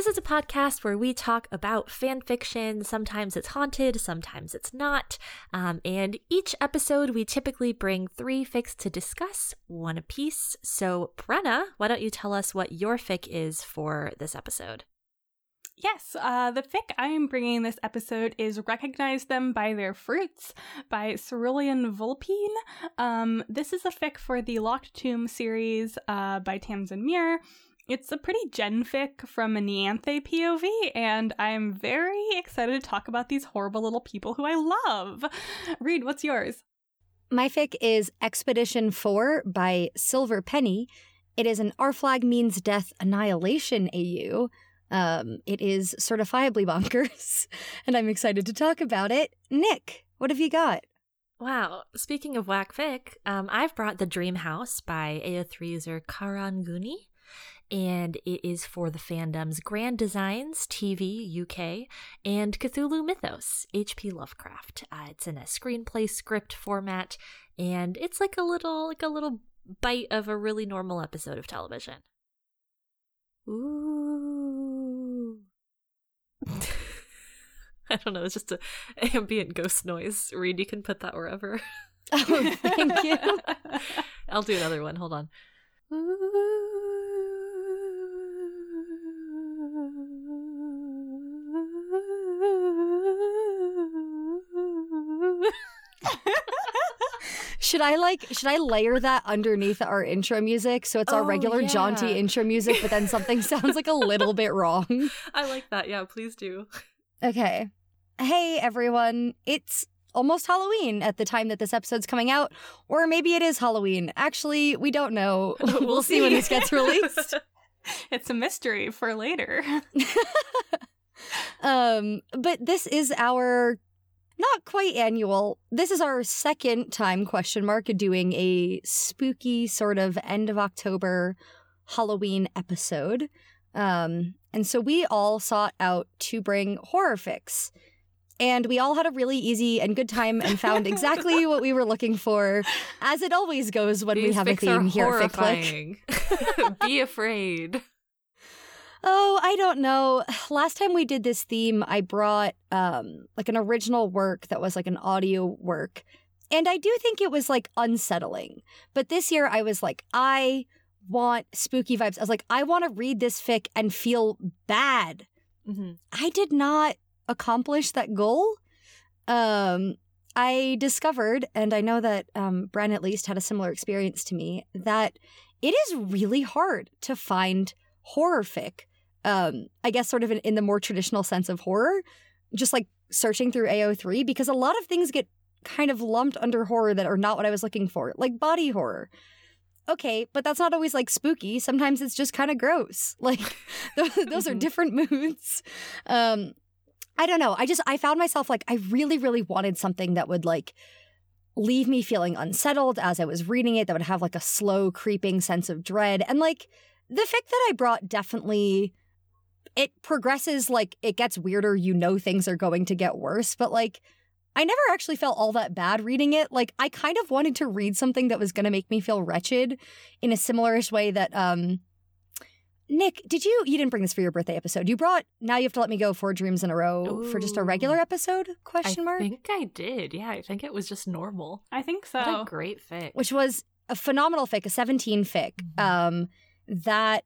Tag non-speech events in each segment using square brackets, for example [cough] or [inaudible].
This is a podcast where we talk about fan fiction. Sometimes it's haunted, sometimes it's not. Um, and each episode, we typically bring three fics to discuss, one a piece. So, Brenna, why don't you tell us what your fic is for this episode? Yes, uh, the fic I am bringing this episode is Recognize Them by Their Fruits by Cerulean Vulpine. Um, this is a fic for the Locked Tomb series uh, by Tamsin Muir. It's a pretty gen fic from an Ianthe POV, and I'm very excited to talk about these horrible little people who I love. Reed, what's yours? My fic is Expedition 4 by Silver Penny. It is an Our Flag Means Death annihilation AU. Um, it is certifiably bonkers, [laughs] and I'm excited to talk about it. Nick, what have you got? Wow. Speaking of whack fic, um, I've brought The Dream House by AO3 user Karanguni and it is for the fandoms Grand Designs TV UK and Cthulhu Mythos HP Lovecraft. Uh, it's in a screenplay script format, and it's like a little like a little bite of a really normal episode of television. Ooh. [laughs] I don't know. It's just a [laughs] ambient ghost noise. Reed, you can put that wherever. Oh, thank you. [laughs] I'll do another one. Hold on. Ooh. Should I like should I layer that underneath our intro music so it's our Oh, regular yeah. jaunty intro music but then something [laughs] sounds like a little bit wrong? I like that. Yeah, please do. Okay. Hey everyone. It's almost Halloween at the time that this episode's coming out or maybe it is Halloween. Actually, we don't know. [laughs] We'll, see. when this gets released. [laughs] It's a mystery for later. um but this is our not quite annual this is our second time question mark doing a spooky sort of end of october halloween episode um and so we all sought out to bring horror fix and we all had a really easy and good time and found exactly [laughs] what we were looking for as it always goes when we have a theme here at Fic Click. [laughs] Be afraid. Oh, I don't know. [sighs] Last time we did this theme, I brought um like an original work that was like an audio work. And I do think it was like unsettling. But this year I was like, I want spooky vibes. I was like, I want to read this fic and feel bad. hmm I did not accomplish that goal. Um I discovered, and I know that um, Bren at least had a similar experience to me, that it is really hard to find horror fic. Um, I guess sort of in, in the more traditional sense of horror, just like searching through AO3, because a lot of things get kind of lumped under horror that are not what I was looking for, like body horror. Okay, but that's not always like spooky. Sometimes it's just kind of gross. [laughs] Like those, those are Mhm. different [laughs] moods. Um, I don't know. I just I found myself like I really really wanted something that would like leave me feeling unsettled as I was reading it that would have like a slow creeping sense of dread and like the fic that I brought definitely it progresses like it gets weirder you know things are going to get worse but like I never actually felt all that bad reading it like I kind of wanted to read something that was going to make me feel wretched in a similarish way that um Nick, did you you didn't bring this for your birthday episode. You brought Now You Have to Let Me Go four dreams in a row for just a regular episode? Question mark. I think I did. Yeah, I think it was just normal. I think so. What a great fic. which was a phenomenal fic, a 17 fic, Mhm. um, that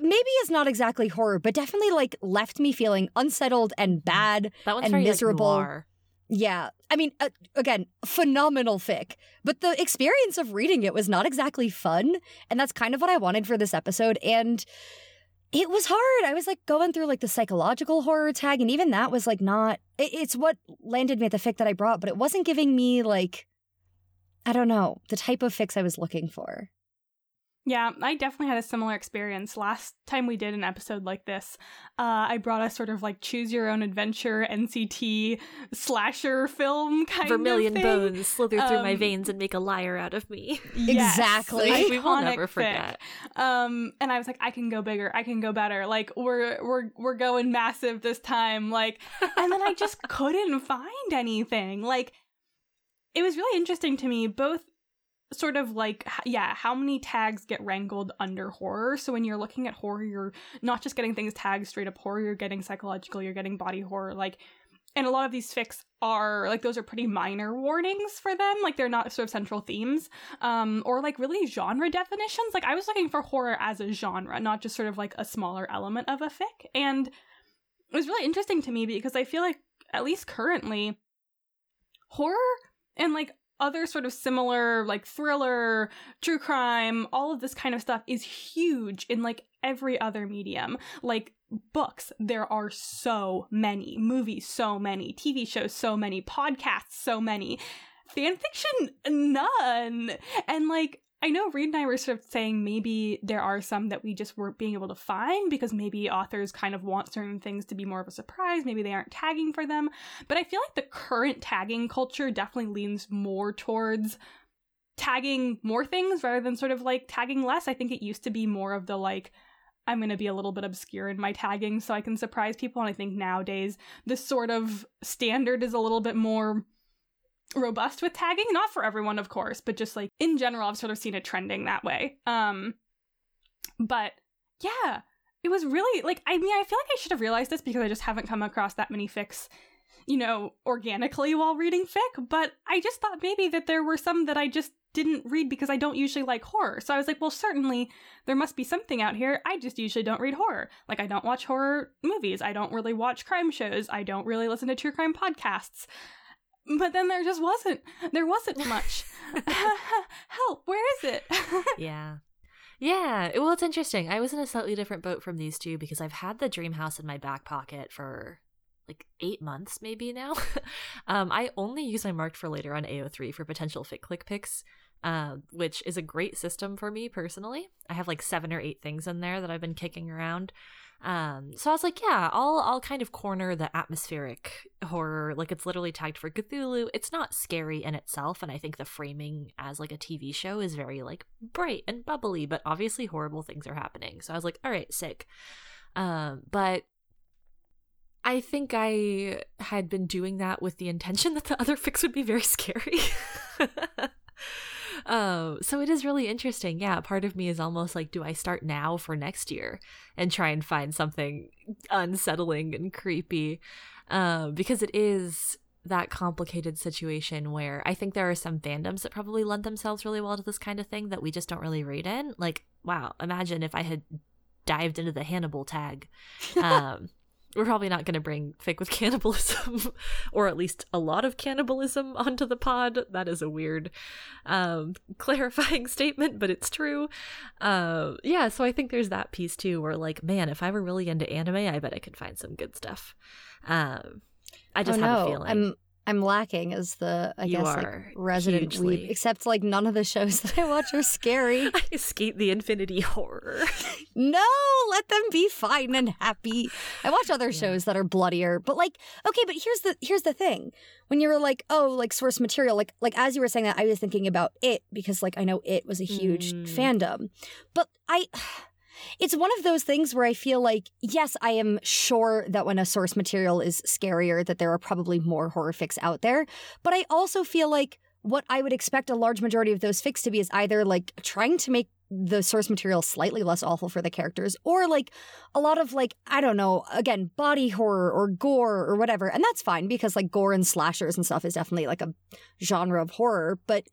maybe is not exactly horror, but definitely like left me feeling unsettled and bad. that one's and very miserable. Like. Yeah. I mean, uh, again, phenomenal fic, but the experience of reading it was not exactly fun. And that's kind of what I wanted for this episode. And it was hard. I was like going through like the psychological horror tag, and even that was like not, it- it's what landed me at the fic that I brought, but it wasn't giving me like, I don't know, the type of fix I was looking for. Yeah, I definitely had a similar experience. Last time we did an episode like this, uh, I brought a sort of like choose your own adventure NCT slasher film kind Vermilion of thing. bones slither through my Um, veins and make a liar out of me. [laughs] Yes, Exactly. Like, we will never fic. forget. Um, and I was like, I can go bigger, I can go better. Like we're we're we're going massive this time. Like, [laughs] and then I just couldn't find anything. Like, it was really interesting to me, both sort of like yeah how many tags get wrangled under horror. So when you're looking at horror you're not just getting things tagged straight up horror you're getting psychological you're getting body horror like and a lot of these fics are like those are pretty minor warnings for them like they're not sort of central themes um or like really genre definitions. Like i was looking for horror as a genre not just sort of like a smaller element of a fic. And it was really interesting to me because i feel like at least currently horror and like other sort of similar like thriller true crime all of this kind of stuff is huge in like every other medium. Like books there are so many. Movies so many. Tv shows so many. Podcasts so many. Fan fiction none. And like I know Reed and I were sort of saying maybe there are some that we just weren't being able to find because maybe authors kind of want certain things to be more of a surprise. Maybe they aren't tagging for them. But I feel like the current tagging culture definitely leans more towards tagging more things rather than sort of like tagging less. I think it used to be more of the like, I'm going to be a little bit obscure in my tagging so I can surprise people. And I think nowadays this sort of standard is a little bit more robust with tagging. Not for everyone of course but just like in general i've sort of seen it trending that way. Um but yeah it was really like i mean i feel like i should have realized this because i just haven't come across that many fics you know organically while reading fic but i just thought maybe that there were some that i just didn't read because i don't usually like horror. So i was like well certainly there must be something out here. I just usually don't read horror. Like i don't watch horror movies. I don't really watch crime shows. I don't really listen to true crime podcasts but then there just wasn't there wasn't much [laughs] [laughs] help where is it [laughs] yeah. Yeah. Well, it's interesting. I was in a slightly different boat from these two because I've had the dream house in my back pocket for like eight months maybe now. um, I only use my marked for later on AO3 for potential Fic Click picks, uh, which is a great system for me personally. I have like seven or eight things in there that I've been kicking around. Um, so I was like, yeah, I'll I'll kind of corner the atmospheric horror. Like it's literally tagged for Cthulhu. It's not scary in itself, and I think the framing as like a TV show is very like bright and bubbly, but obviously horrible things are happening. So I was like, all right, sick. Um, but I think I had been doing that with the intention that the other [laughs] fix would be very scary. [laughs] um, so it is really interesting. Yeah, part of me is almost like, do I start now for next year and try and find something unsettling and creepy? Um, because it is that complicated situation where I think there are some fandoms that probably lend themselves really well to this kind of thing that we just don't really read in. Like, wow, imagine if I had dived into the Hannibal tag. [laughs] Um, we're probably not going to bring fic with [laughs] cannibalism or at least a lot of cannibalism onto the pod. That is a weird um [laughs] clarifying statement but it's true. Uh, yeah so i think there's that piece too where like man if i were really into anime i bet i could find some good stuff. Um i just oh, have no. a feeling. I'm I'm lacking as the I You guess like resident hugely. weeb. Except like none of the shows [laughs] that I watch are scary. [laughs] i escape the infinity [laughs] horror no, let them be fine and happy. I watch other Yeah. shows that are bloodier, but like okay, but here's the here's the thing. When you were like, oh, like source material, like like as you were saying that, I was thinking about it because like I know it was a huge Mm. fandom. But I it's one of those things where I feel like, yes, I am sure that when a source material is scarier, that there are probably more horror fics out there. But I also feel like what I would expect a large majority of those fics to be is either like trying to make the source material slightly less awful for the characters, or like a lot of like, I don't know, again, body horror or gore or whatever. And that's fine because like gore and slashers and stuff is definitely like a genre of horror. But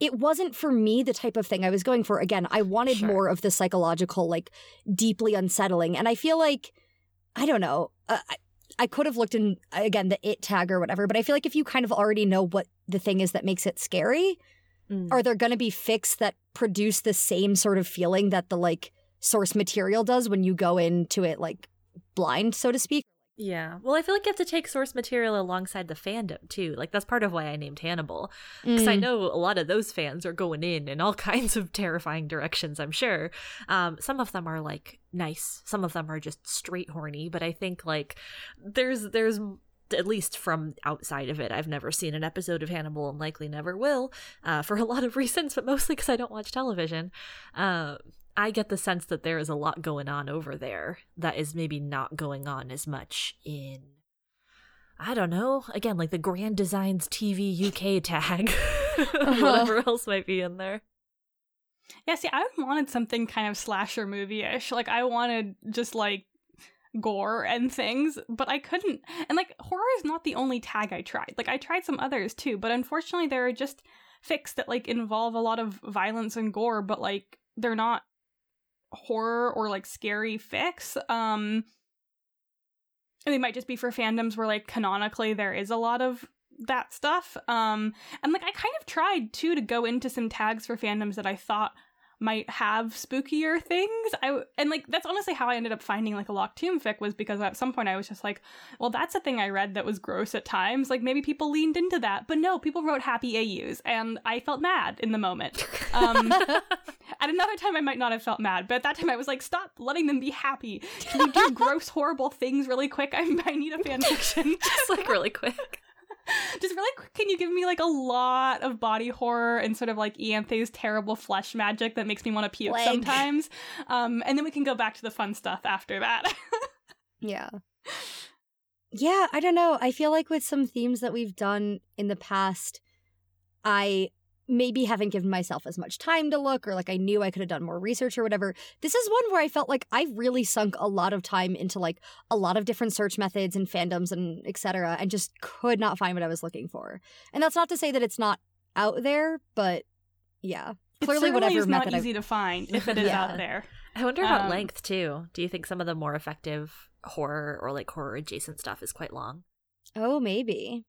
it wasn't for me the type of thing I was going for. Again, I wanted Sure. more of the psychological, like deeply unsettling. And I feel like, I don't know, uh, I, I could have looked in, again, the it tag or whatever, but I feel like if you kind of already know what the thing is that makes it scary, Mm. are there going to be fics that produce the same sort of feeling that the like source material does when you go into it like blind, so to speak? Yeah. Well, I feel like you have to take source material alongside the fandom too. Like that's part of why I named Hannibal because I Mm. know a lot of those fans are going in in all [laughs] kinds of terrifying directions. I'm sure. Um, some of them are like nice. Some of them are just straight horny. But I think like there's there's at least from outside of it, I've never seen an episode of Hannibal and likely never will uh, for a lot of [laughs] reasons, but mostly because I don't watch television. Uh, I get the sense that there is a lot going on over there that is maybe not going on as much in. I don't know. Again, like the Grand Designs TV UK tag, [laughs] uh-huh. whatever else might be in there. Yeah, see, I wanted something kind of slasher movie ish. Like, I wanted just like gore and things, but I couldn't. And like, horror is not the only tag I tried. Like, I tried some others too, but unfortunately, there are just fics that like involve a lot of violence and gore, but like, they're not horror or like scary fix. Um, and they might just be for fandoms where like canonically there is a lot of that stuff. Um, and like I kind of tried too to go into some tags for fandoms that I thought might have spookier things. I and like that's honestly how I ended up finding like a Locked Tomb fic was because at some point I was just like, well, that's a thing I read that was gross at times. Like maybe people leaned into that, but no, people wrote happy AUs, and I felt mad in the moment. Um, [laughs] at another time, I might not have felt mad, but at that time, I was like, stop letting them be happy. Can you do [laughs] gross, horrible things really quick? I, I need a fan fiction. Just like really quick. [laughs] Just really quick, can you give me like a lot of body horror and sort of like Ianthe's terrible flesh magic that makes me want to puke Plague. sometimes? Um, and then we can go back to the fun stuff after that. [laughs] Yeah. Yeah, I don't know. I feel like with some themes that we've done in the past, I maybe haven't given myself as much time to look or like I knew I could have done more research or whatever. This is one where I felt like I really sunk a lot of time into like a lot of different search methods and fandoms and etc and just could not find what I was looking for. And that's not to say that it's not out there, but yeah. It Clearly certainly whatever is not method I- easy to find if it [laughs] is Yeah. out there. I wonder about Um, length too. Do you think some of the more effective horror or like horror adjacent stuff is quite long? Oh, maybe.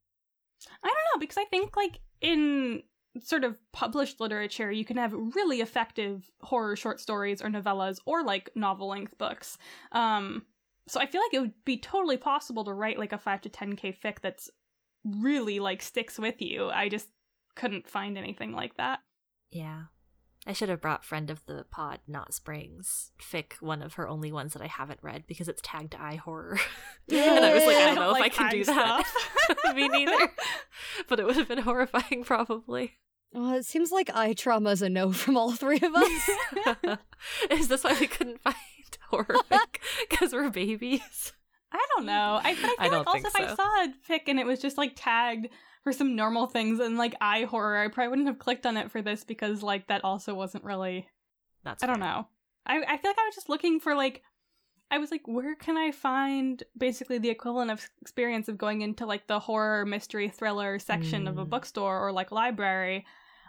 I don't know because I think like in sort of published literature, you can have really effective horror short stories or novellas or like novel length books. Um, so I feel like it would be totally possible to write like a five to ten k fic that's really like sticks with you. I just couldn't find anything like that. Yeah. I should have brought friend of the pod, Not Springs, fic, one of her only ones that I haven't read because it's tagged eye horror. [laughs] and I was like, I don't, know if I can do that. [laughs] Me neither. [laughs] but it would have been horrifying, probably. Well, it seems like eye trauma is a no from all three of us. Is this why we couldn't find horror fic? Because we're babies? I don't know. I, but I feel I don't like also think if I saw a fic and it was just like tagged for some normal things and like eye horror, I probably wouldn't have clicked on it for this because like that also wasn't really. That's I don't know. I I feel like I was just looking for like. I was like, where can I find basically the equivalent of experience of going into like the horror mystery thriller section of a Mm. bookstore or like library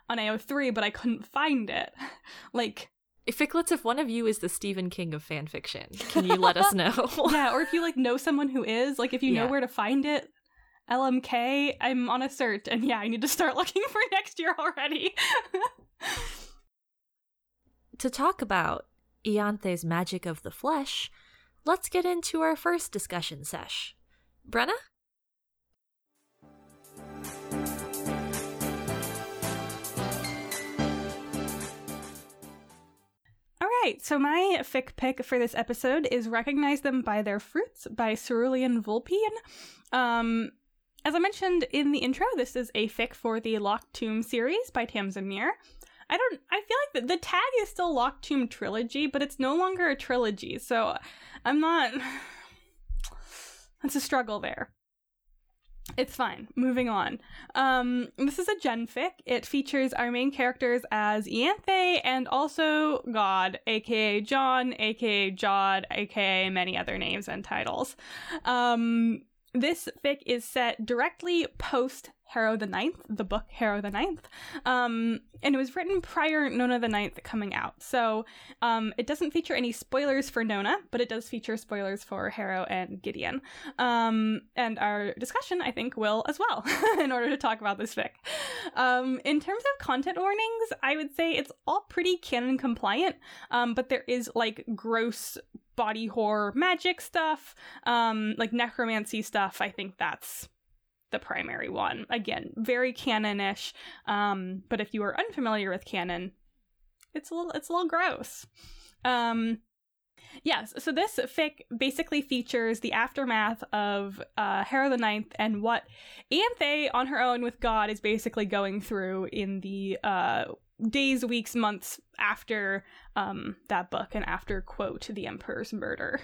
on AO3, but I couldn't find it. [laughs] like, If Ficklets, if one of you is the Stephen King of fan fiction, can you let us [laughs] know? yeah, or if you like know someone who is, like if you know where to find it, LMK, I'm on a cert, and yeah, I need to start [laughs] looking for next year already. [laughs] to talk about Ianthe's magic of the flesh, let's get into our first discussion sesh. Brenna? All right, so my fic pick for this episode is "Recognize Them by Their Fruits" by Cerulean Vulpine. Um, as I mentioned in the intro, this is a fic for the Locked Tomb series by Tamsin Muir. I don't. I feel like the, the tag is still Locked Tomb trilogy, but it's no longer a trilogy. So I'm not. [sighs] It's a struggle there. It's fine. Moving on. Um, this is a gen fic. It features our main characters as Ianthe and also God, aka John, aka Jod, aka many other names and titles. Um, this fic is set directly post Harrow the Ninth, the book Harrow the Ninth, um, and it was written prior Nona the Ninth coming out. So um, it doesn't feature any spoilers for Nona, but it does feature spoilers for Harrow and Gideon. Um, and our discussion, I think, will as well, [laughs] in order to talk about this fic. Um, in terms of content warnings, I would say it's all pretty canon compliant, um, but there is like gross body horror magic stuff, um, like necromancy stuff, I think that's the primary one. Again, very canon-ish. Um, but if you are unfamiliar with canon, it's a little it's a little gross. Um, Yes, so this fic basically features the aftermath of uh, Harrow the Ninth and what Ianthe on her own with God is basically going through in the uh, days, weeks, months after um, that book and after, quote, the Emperor's murder.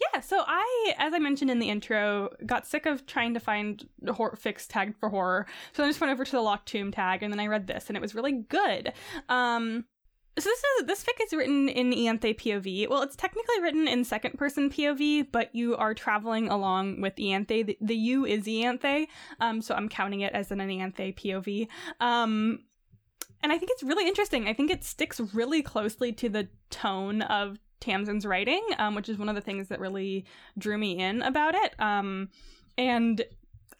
Yeah, so I, as I mentioned in the intro, got sick of trying to find horror fics tagged for horror. So I just went over to the Locked Tomb tag and then I read this and it was really good. Um, so this is this fic is written in Ianthe POV. Well, it's technically written in second person POV, but you are traveling along with Ianthe. The, the you is Ianthe, um, so I'm counting it as an Ianthe POV. Um, and I think it's really interesting. I think it sticks really closely to the tone of Tamsin's writing, um, which is one of the things that really drew me in about it. Um, and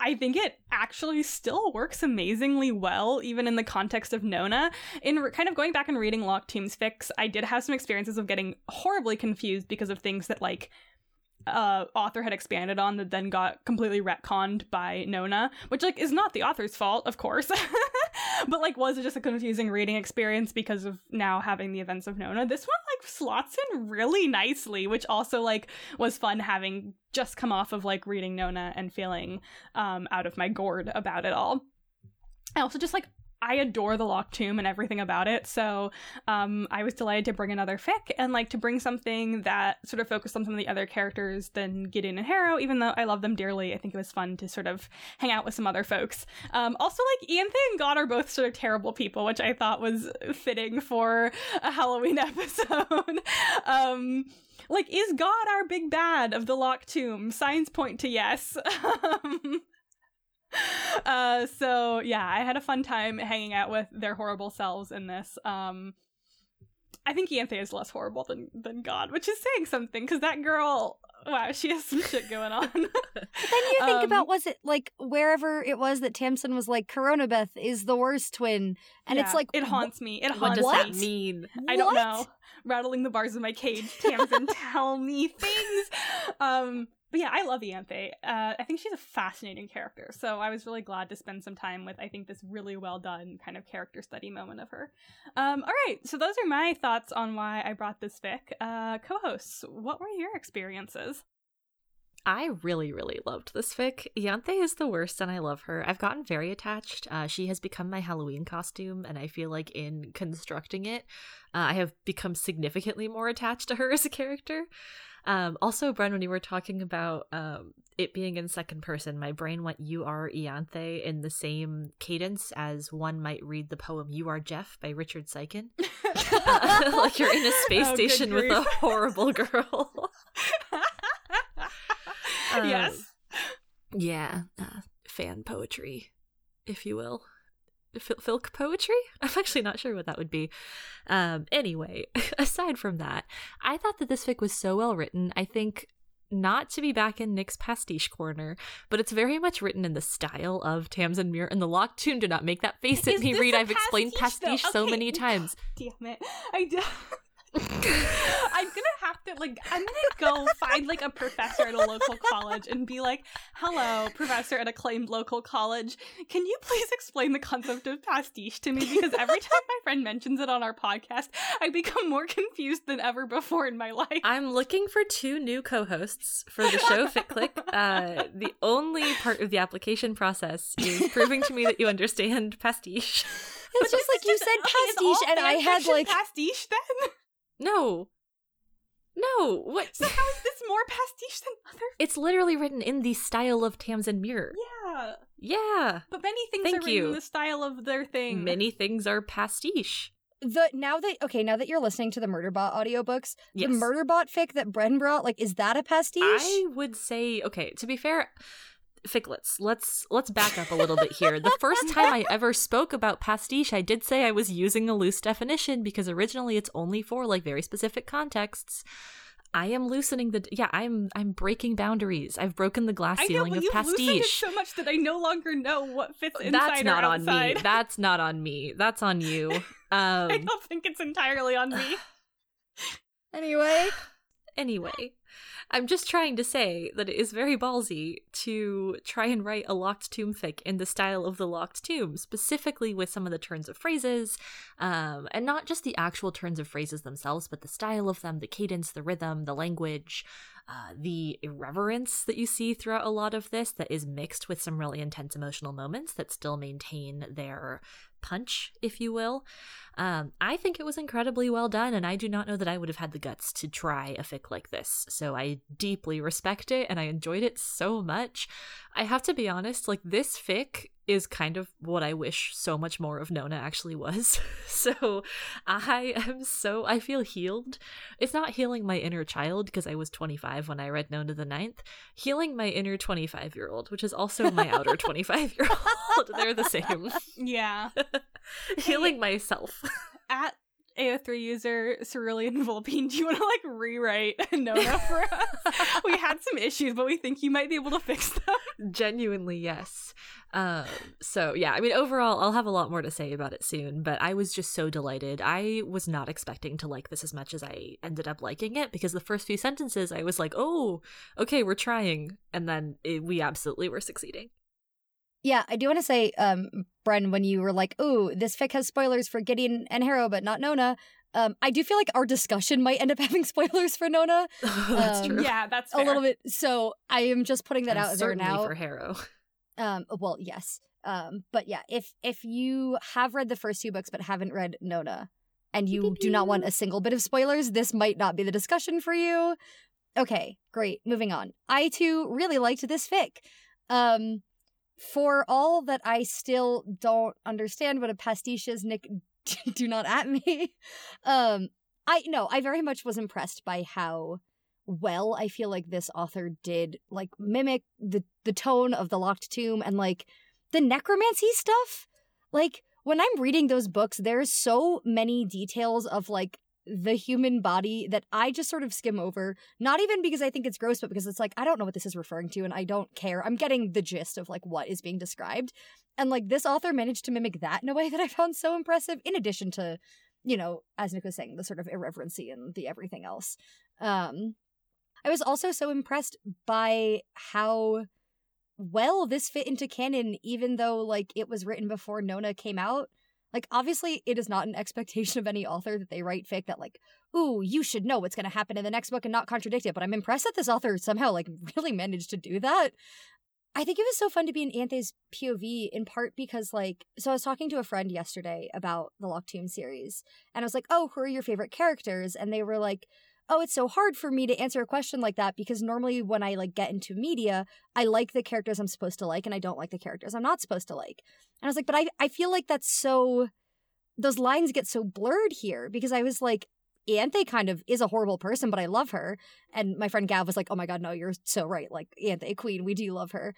I think it actually still works amazingly well, even in the context of Nona. In re- kind of going back and reading Locked Tomb's fics, I did have some experiences of getting horribly confused because of things that like uh author had expanded on that then got completely retconned by Nona, which like is not the author's fault, of course. [laughs] but like was it just a confusing reading experience because of now having the events of Nona? This one like slots in really nicely, which also like was fun having just come off of like reading Nona and feeling um out of my gourd about it all. I also just like I adore the Locked Tomb and everything about it. So um, I was delighted to bring another fic and like to bring something that sort of focused on some of the other characters than Gideon and Harrow. Even though I love them dearly, I think it was fun to sort of hang out with some other folks. Um, also, like Ianthe and God are both sort of terrible people, which I thought was fitting for a Halloween [laughs] episode. um, like, is God our big bad of the Locked Tomb? Signs point to yes. [laughs] Um, [laughs] uh so yeah i had a fun time hanging out with their horrible selves in this um i think Ianthe is less horrible than than god which is saying something because that girl wow she has some shit going on [laughs] But then you think Um, about was it like wherever it was that Tamsin was like Coronabeth is the worst twin, and it's like it haunts me it haunts What does What? that me mean? I don't What? know. Rattling the bars of my cage, Tamsin, tell me things. [laughs] Um, but yeah, I love Ianthe. Uh, I think she's a fascinating character. So I was really glad to spend some time with, I think, this really well done kind of character study moment of her. Um, all right, so those are my thoughts on why I brought this fic. Uh, co-hosts, what were your experiences? I really, really loved this fic. Ianthe is the worst, and I love her. I've gotten very attached. Uh, she has become my Halloween costume, and I feel like in constructing it, uh, I have become significantly more attached to her [laughs] as a character. Um, also, Bren, when you were talking about um, it being in second person, my brain went "You are Ianthe" in the same cadence as one might read the poem "You Are Jeff" by Richard Siken. Uh, [laughs] [laughs] like you're in a space Oh, station with a horrible girl. [laughs] Um, yes. Yeah, uh, fan poetry, if you will. Fil- Filk poetry? [laughs] I'm actually not sure what that would be. Um, anyway, [laughs] aside from that, I thought that this fic was so well written. I think not to be back in Nick's pastiche corner, but it's very much written in the style of Tamsin Muir and the Locked Tomb. Do not make that face at Is me, a I've explained pastiche, pastiche so many [laughs] times. Damn it. I do. I'm gonna have to like I'm gonna go find like a professor at a local college and be like, "Hello, professor at acclaimed local college. Can you please explain the concept of pastiche to me? Because every [laughs] time my friend mentions it on our podcast, I become more confused than ever before in my life." I'm looking for two new co-hosts for the show Fic Click. [laughs] Uh, the only part of the application process is proving to me that you understand pastiche. it's just like you said Okay, is all pastiche, and I had like pastiche then. No. No. What? So how is this more pastiche than [laughs] other? It's literally written in the style of Tamsin Muir. Yeah, Yeah. but many things Thank are written you. in the style of their thing. Many things are pastiche. the now that okay now that you're listening to the Murderbot audiobooks, Yes. the Murderbot fic that Bren brought, like, is that a pastiche? I would say, okay, to be fair, Ficklets, let's let's back up a little bit here. The first [laughs] time I ever spoke about pastiche, I did say I was using a loose definition because originally it's only for like very specific contexts. I am loosening the yeah, I'm I'm breaking boundaries. I've broken the glass know, ceiling but of you've loosened it pastiche. so much that I no longer know what fits inside That's not on me. [laughs] That's not on me. That's on you. [laughs] Um, I don't think it's entirely on me. [sighs] [sighs] anyway, [sighs] Anyway, I'm just trying to say that it is very ballsy to try and write a locked tomb fic in the style of the locked tomb, specifically with some of the turns of phrases, um, and not just the actual turns of phrases themselves, but the style of them, the cadence, the rhythm, the language, uh, the irreverence that you see throughout a lot of this that is mixed with some really intense emotional moments that still maintain their punch, if you will. Um, I think it was incredibly well done, and I do not know that I would have had the guts to try a fic like this. So I deeply respect it, and I enjoyed it so much. I have to be honest, like this fic is kind of what I wish so much more of Nona actually was. [laughs] so I am so I feel healed. It's not healing my inner child because I was 25 when I read Nona the Ninth. Healing my inner 25 year old, which is also my outer [laughs] 25 year old. They're the same. Yeah. [laughs] healing myself. [laughs] At AO3 user Cerulean Vulpine, do you want to like rewrite Nona for us? [laughs] we had some issues, but we think you might be able to fix them. Genuinely, yes. Um, so yeah, I mean, overall, I'll have a lot more to say about it soon, but I was just so delighted. I was not expecting to like this as much as I ended up liking it because the first few sentences I was like, oh, okay, we're trying. And then it, we absolutely were succeeding. Yeah, I do want to say, um, Bren, when you were like, "Ooh, this fic has spoilers for Gideon and Harrow, but not Nona," um, I do feel like our discussion might end up [laughs] having spoilers for Nona. [laughs] that's Um, true. Yeah, that's a little bit. So I am just putting that And out there now. for Harrow. [laughs] Um, well, yes. Um, but yeah, if if you have read the first two books but haven't read Nona, and you do not want a single bit of spoilers, this might not be the discussion for you. Okay, great. Moving on. I too really liked this fic. Um, for all that I still don't understand what a pastiche is, Nick, [laughs] do not at me. Um, I no, I very much was impressed by how well I feel like this author did like mimic the the tone of the locked tomb and like the necromancy stuff. Like when I'm reading those books, there's so many details of like the human body that I just sort of skim over. Not even because I think it's gross, but because it's like I don't know what this is referring to and I don't care. I'm getting the gist of like what is being described. And like this author managed to mimic that in a way that I found so impressive, in addition to, you know, as Nick was saying, the sort of irreverency and the everything else. Um I was also so impressed by how well this fit into canon, even though like it was written before Nona came out. Like obviously it is not an [laughs] expectation of any author that they write fic that like, ooh, you should know what's gonna happen in the next book and not contradict it. But I'm impressed that this author somehow like [laughs] really managed to do that. I think it was so fun to be in Ianthe's POV in part because like so I was talking to a friend yesterday about the Locked Tomb series and I was like, "Oh, who are your favorite characters?" and they were like, "Oh, it's so hard for me to answer a question like that because normally when I like get into media, I like the characters I'm supposed to like and I don't like the characters I'm not supposed to like." And I was like, "But I I feel like that's so those lines get so blurred here because I was like Ianthe kind of is a horrible person, but I love her. And my friend Gav was like, "Oh my god, no, you're so right. Like Ianthe, Queen, we do love her."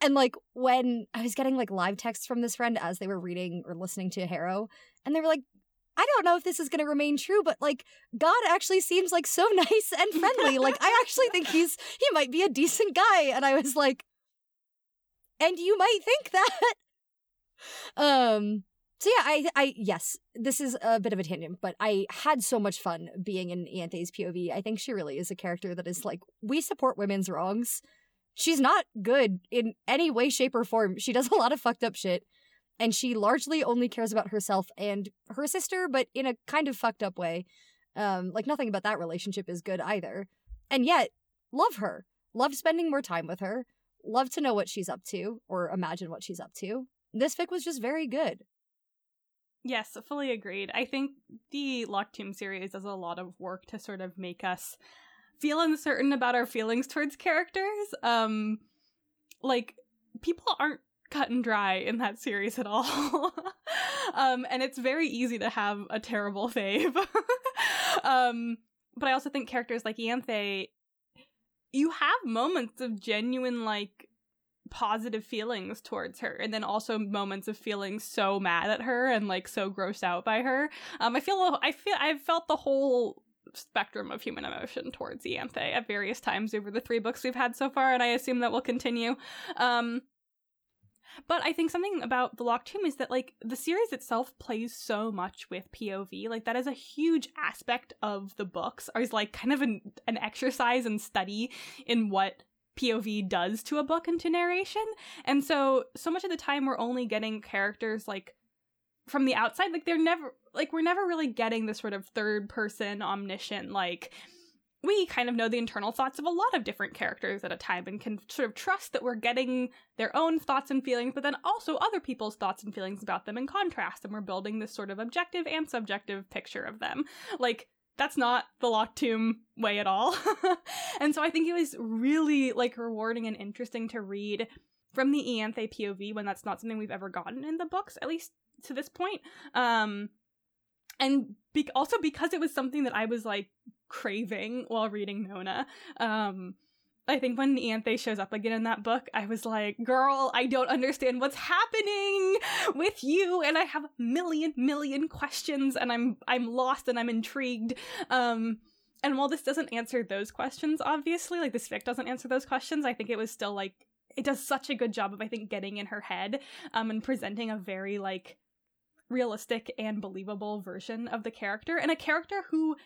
And like when I was getting like live texts from this friend as they were reading or listening to Harrow, and they were like, "I don't know if this is going to remain true, but like God actually seems like so [laughs] nice and friendly. like I actually think he's he might be a decent guy." And I was like, "And you might think [laughs] that." um so yeah, I I yes, this is a bit of a tangent, but I had so much fun being in Ianthe's POV. I think she really is a character that is like we support women's wrongs. She's not good in any way, shape, or form. She does a lot of fucked up shit, and she largely only cares about herself and her sister, but in a kind of fucked up way. Um, like nothing about that relationship is good either. And yet, love her. Love spending more time with her. Love to know what she's up to or imagine what she's up to. This fic was just very good. Yes, fully agreed. I think the Locked Tomb series does a lot of work to sort of make us feel uncertain about our feelings towards characters. Um like people aren't cut and dry in that series at all. [laughs] um and it's very easy to have a terrible [laughs] fave. um but I also think characters like Ianthe you have moments of genuine like positive feelings towards her and then also moments of feeling so mad at her and like so grossed out by her um i feel i feel i've felt the whole spectrum of human emotion towards Ianthe at various times over the three books we've had so far and i assume that will continue um But I think something about The Locked Tomb is that like the series itself plays so much with POV. Like that is a huge aspect of the books. Or is like kind of an, an exercise and study in what POV does to a book and to narration. And so so much of the time we're only getting characters like from the outside like they're never like we're never really getting this sort of third person omniscient like we kind of know the internal thoughts of a lot of different characters at a time and can sort of trust that we're getting their own thoughts and feelings, but then also other people's thoughts and feelings about them in contrast. And we're building this sort of objective and subjective picture of them. Like, that's not the Locked Tomb way at all. [laughs] and so I think it was really like rewarding and interesting to read from the Ianthe POV when that's not something we've ever gotten in the books, at least to this point. Um, and be- also because it was something that I was like craving while reading Nona. Um, I think when Ianthe shows up again in that book, I was like, girl, I don't understand what's happening with you. And I have a million, million questions and I'm I'm lost and I'm intrigued. Um and while this doesn't answer those questions, obviously, like this fic doesn't answer those questions, I think it was still like it does such a good job of I think getting in her head um and presenting a very like realistic and believable version of the character and a character who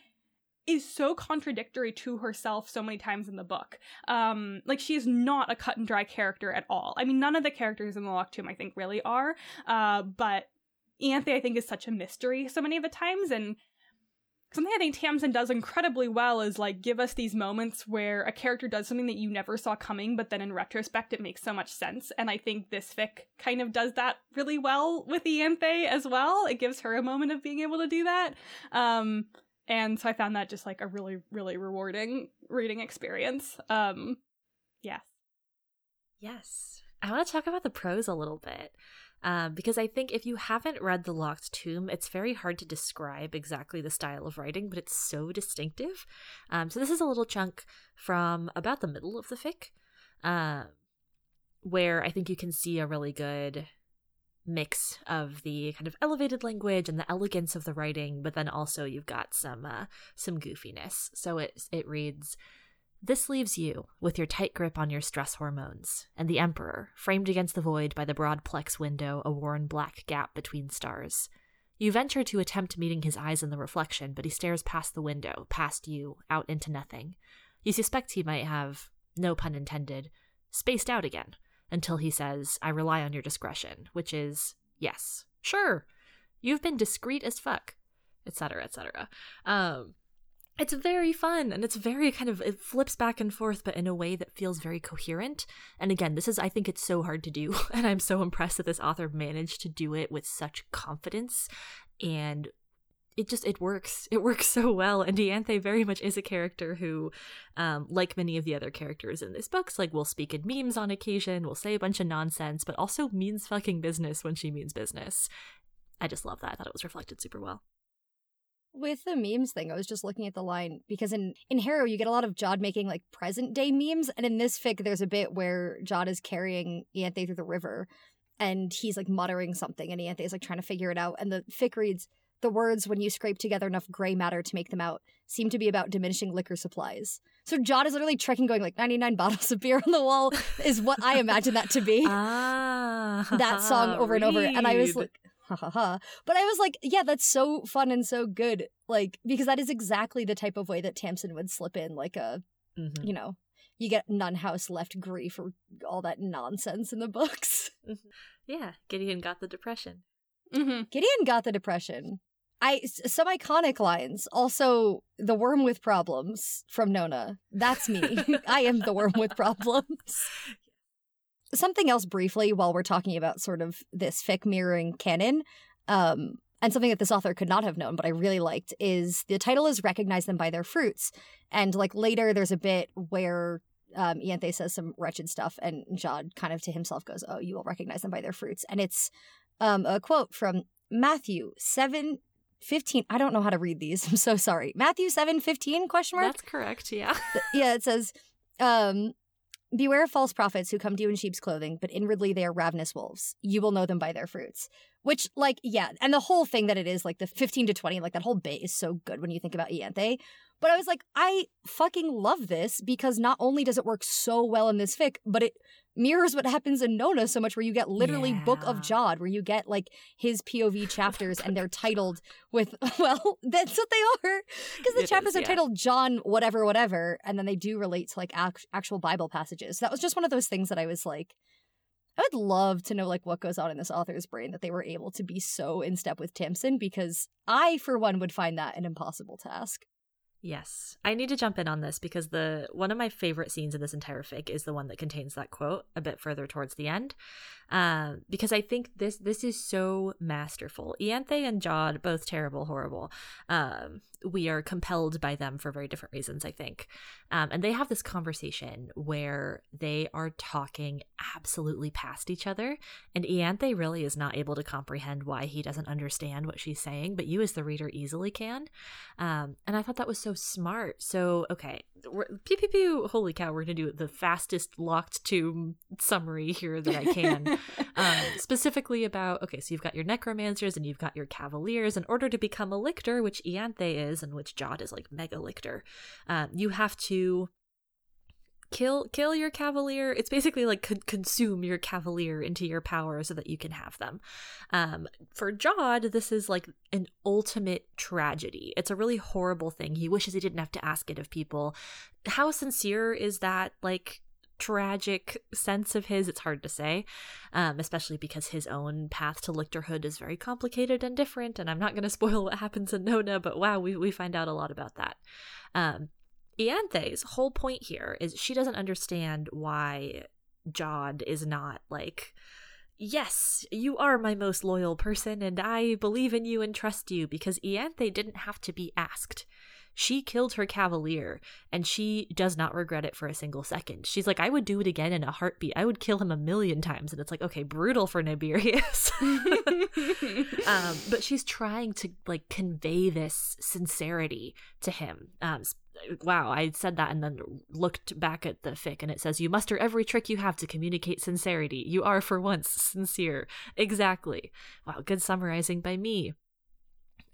is so contradictory to herself so many times in the book. Um, like she is not a cut and dry character at all. I mean, none of the characters in the Locked Tomb I think really are. Uh, but Ianthe I think is such a mystery so many of the times, and something I think Tamsin does incredibly well is like give us these moments where a character does something that you never saw coming, but then in retrospect it makes so much sense. And I think this fic kind of does that really well with Ianthe as well. It gives her a moment of being able to do that. Um, and so I found that just like a really, really rewarding reading experience. Um, yes. Yes. I want to talk about the prose a little bit. Um, because I think if you haven't read The Locked Tomb, it's very hard to describe exactly the style of writing, but it's so distinctive. Um, so this is a little chunk from about the middle of the fic, uh, where I think you can see a really good mix of the kind of elevated language and the elegance of the writing, but then also you've got some uh, some goofiness. So it it reads. This leaves you with your tight grip on your stress hormones, and the Emperor, framed against the void by the broad plex window, a worn black gap between stars. You venture to attempt meeting his eyes in the reflection, but he stares past the window, past you, out into nothing. You suspect he might have, no pun intended, spaced out again, until he says, I rely on your discretion, which is, yes, sure, you've been discreet as fuck, etc., etc. Um, it's very fun and it's very kind of it flips back and forth but in a way that feels very coherent and again this is i think it's so hard to do [laughs] and i'm so impressed that this author managed to do it with such confidence and it just it works. It works [laughs] so well and Ianthe very much is a character who um, like many of the other characters in this books like will speak in memes on occasion will say a bunch of nonsense but also means fucking business when she means business. I just love that. I thought it was reflected super well. With the memes thing, I was just looking at the line because in in Harrow you get a lot of Jod making like present day memes, and in this fic there's a bit where Jod is carrying Ianthe through the river, and he's like muttering something, and Ianthe is like trying to figure it out, and the fic reads. The words, when you scrape together enough gray matter to make them out, seem to be about diminishing liquor supplies. So Jod is literally trekking, going like 99 [laughs] bottles of beer on the wall, is what I imagine that to be. ah, [laughs] [laughs] that song over and over. And I was like, ha ha ha. But I was like, yeah, that's so fun and so good. Like, because that is exactly the type of way that Tamsin would slip in, like a, Mhm. you know, you get Nun House left grief or all that nonsense in the books. yeah gideon got the depression Mm-hmm. Gideon got the depression. I some iconic lines. Also, the worm with problems from Nona. That's me. [laughs] I am the worm with problems. Something else briefly while we're talking about sort of this fic mirroring canon, um, and something that this author could not have known, but I really liked, is the title is recognize them by their fruits. And like later there's a bit where um Ianthe says some wretched stuff and Jod kind of to himself goes, Oh, you will recognize them by their fruits. And it's um, a quote from Matthew 7 15. I don't know how to read these. [laughs] I'm so sorry. Matthew 7 15 question mark? that's correct yeah [laughs] yeah, it says, um, Beware of false prophets who come to you in sheep's clothing, but inwardly they are ravenous wolves. You will know them by their fruits. Which, like, yeah, and the whole thing that it is, like the 15 to 20, like that whole bit is so good when you think about Ianthe. But I was like, I fucking love this because not only does it work so well in this fic, but it mirrors what happens in Nona so much where you get literally yeah. Book of Jod, where you get like his POV [laughs] chapters and they're titled with, [laughs] well, that's what they are. Because the it chapters is, yeah. are titled John whatever, whatever, and then they do relate to like act- actual Bible passages. So that was just one of those things that I was like, I would love to know like what goes on in this author's brain that they were able to be so in step with Tamsin because I for one would find that an impossible task. Yes. I need to jump in on this because the one of my favorite scenes in this entire fic is the one that contains that quote a bit further towards the end. Uh, because I think this this is so masterful. Ianthe and Jod, both terrible, horrible. Um, we are compelled by them for very different reasons, I think. Um, and they have this conversation where they are talking absolutely past each other. And Ianthe really is not able to comprehend why he doesn't understand what she's saying, but you as the reader easily can. Um, and I thought that was so smart. So, okay, pew pew pew, holy cow, we're going to do the fastest locked tomb summary here that I can. [laughs] um, specifically about, okay, so you've got your necromancers and you've got your cavaliers. In order to become a lictor, which Ianthe is, is and which Jod is like mega lictor. Um, you have to kill kill your cavalier. It's basically like con- consume your cavalier into your power so that you can have them. Um, for jod this is like an ultimate tragedy. It's a really horrible thing. He wishes he didn't have to ask it of people. How sincere is that like tragic sense of his, it's hard to say, um, especially because his own path to lictorhood is very complicated and different. And I'm not going [laughs] to spoil what happens in Nona, but wow, we, we find out a lot about that. Um, Ianthe's whole point here is she doesn't understand why Jod is not like, yes, you are my most loyal person, and I believe in you and trust you because Ianthe didn't have to be asked. She killed her cavalier and she does not regret it for a single second. She's like, I would do it again in a heartbeat. I would kill him a million times. And it's like, okay, brutal for Naberius. [laughs] um, but she's trying to like convey this sincerity to him. Um, wow, I said that and then looked back at the fic and it says, You muster every trick you have to communicate sincerity. You are for once sincere. Exactly. Wow, good summarizing by me.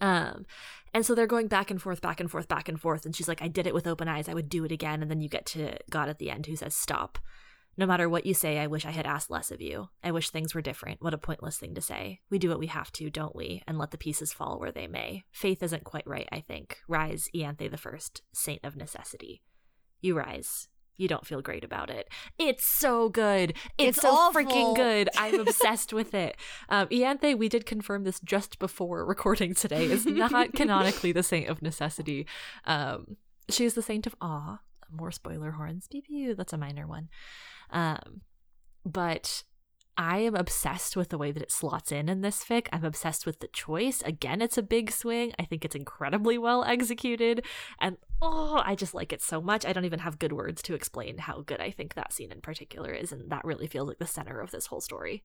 Um, and so they're going back and forth, back and forth, back and forth. And she's like, I did it with open eyes. I would do it again. And then you get to God at the end who says, Stop. No matter what you say, I wish I had asked less of you. I wish things were different. What a pointless thing to say. We do what we have to, don't we? And let the pieces fall where they may. Faith isn't quite right, I think. Rise, Ianthe the First, saint of necessity. You rise you don't feel great about it. It's so good. It's, it's so awful. freaking good. I'm [laughs] obsessed with it. Um, Ianthe, we did confirm this just before [laughs] recording today, is not [laughs] canonically the saint of necessity. Um, she is the saint of awe. More spoiler horns. Pew pew. That's a minor one. Um, but I am obsessed with the way that it slots in in this fic. I'm obsessed with the choice. Again, it's a big swing. I think it's incredibly well executed. And oh, I just like it so much. I don't even have good words to explain how good I think that scene in particular is. And that really feels like the center of this whole story.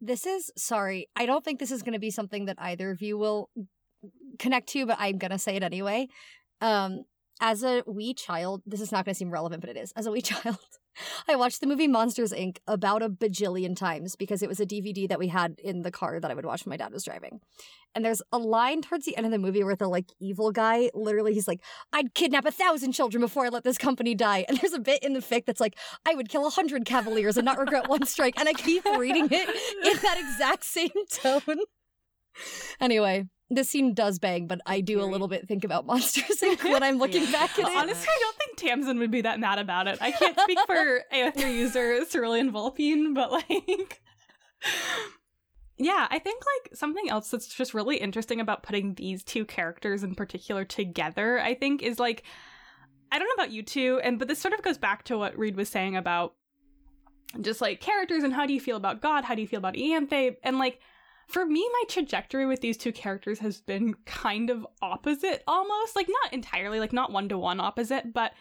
This is, sorry, I don't think this is going to be something that either of you will connect to, but I'm going to say it anyway. Um, as a wee child, this is not going to seem relevant, but it is. As a wee [laughs] child, I watched the movie Monsters Inc. about a bajillion times because it was a DVD that we had in the car that I would watch when my dad was driving. And there's a line towards the end of the movie where the like evil guy literally he's like, I'd kidnap a thousand children before I let this company die. And there's a bit in the fic that's like, I would kill a hundred cavaliers and not regret one strike. And I keep reading it in that exact same tone. Anyway, this scene does bang, but I do a little bit think about Monsters [laughs] Inc. when I'm looking yeah. back at it. Honestly, I don't think Tamsyn would be that mad about it. I can't speak for [laughs] AO3 user Cerulean Vulpine, but like. Yeah, I think like something else that's just really interesting about putting these two characters in particular together, I think, is like I don't know about you two, and but this sort of goes back to what Reed was saying about just like characters and how do you feel about God, how do you feel about Ianthe, and like for me, my trajectory with these two characters has been kind of opposite almost. Like, not entirely, like, not one to one opposite, but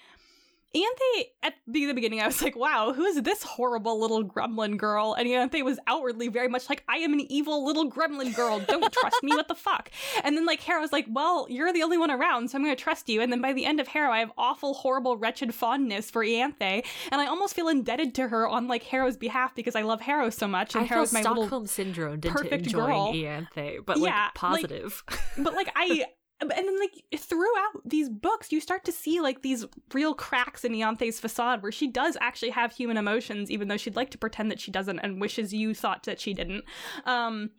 Ianthe, at the beginning, I was like, wow, who is this horrible little gremlin girl? And Ianthe was outwardly very much like, I am an evil little gremlin girl. Don't [laughs] trust me. What the fuck? And then, like, Harrow was like, well, you're the only one around, so I'm going to trust you. And then by the end of Harrow, I have awful, horrible, wretched fondness for Ianthe. And I almost feel indebted to her on, like, Harrow's behalf because I love Harrow so much. And I Harrow's feel my Stockholm little syndrome into perfect enjoying girl. Ianthe, but like Yeah, like- positive. but like I [laughs] and then like throughout these books you start to see like these real cracks in Ianthe's facade where she does actually have human emotions even though she'd like to pretend that she doesn't and wishes you thought that she didn't. Um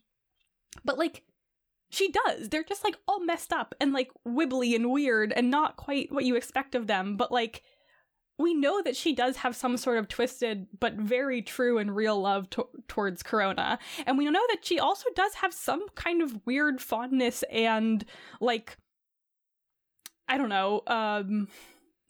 but like she does. They're just like all messed up and like wibbly and weird and not quite what you expect of them. But like we know that she does have some sort of twisted but very true and real love to- towards Corona. And we know that she also does have some kind of weird fondness and like I don't know, um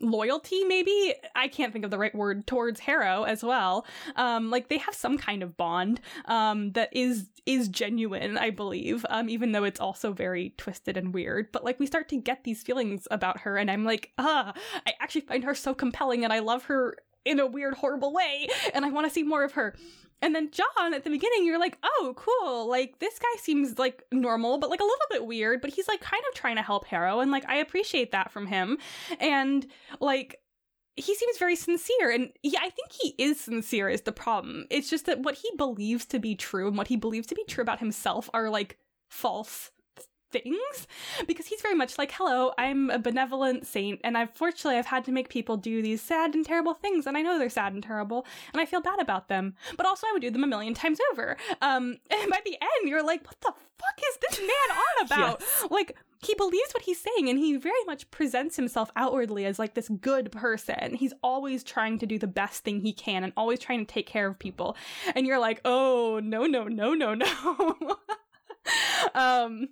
loyalty maybe? I can't think of the right word towards harrow as well. Um like they have some kind of bond um that is is genuine i believe um even though it's also very twisted and weird. But like we start to get these feelings about her and i'm like ah i actually find her so compelling and i love her in a weird horrible way and i want to see more of her and then John at the beginning, you're like, oh, cool. Like, this guy seems like normal, but like a little bit weird, but he's like kind of trying to help Harrow. And like, I appreciate that from him. And like, he seems very sincere. And yeah, I think he is sincere, is the problem. It's just that what he believes to be true and what he believes to be true about himself are like false things. [laughs] Because he's very much like hello i'm a benevolent saint and unfortunately i've had to make people do these sad and terrible things and i know they're sad and terrible and i feel bad about them. But also i would do them a million times over. Um [laughs] and by the end you're like what the fuck is this man on [laughs] about? Yes. like he believes what he's saying and he very much presents himself outwardly as like this good person. He's always trying to do the best thing he can and always trying to take care of people. And you're like oh no no no no no. Um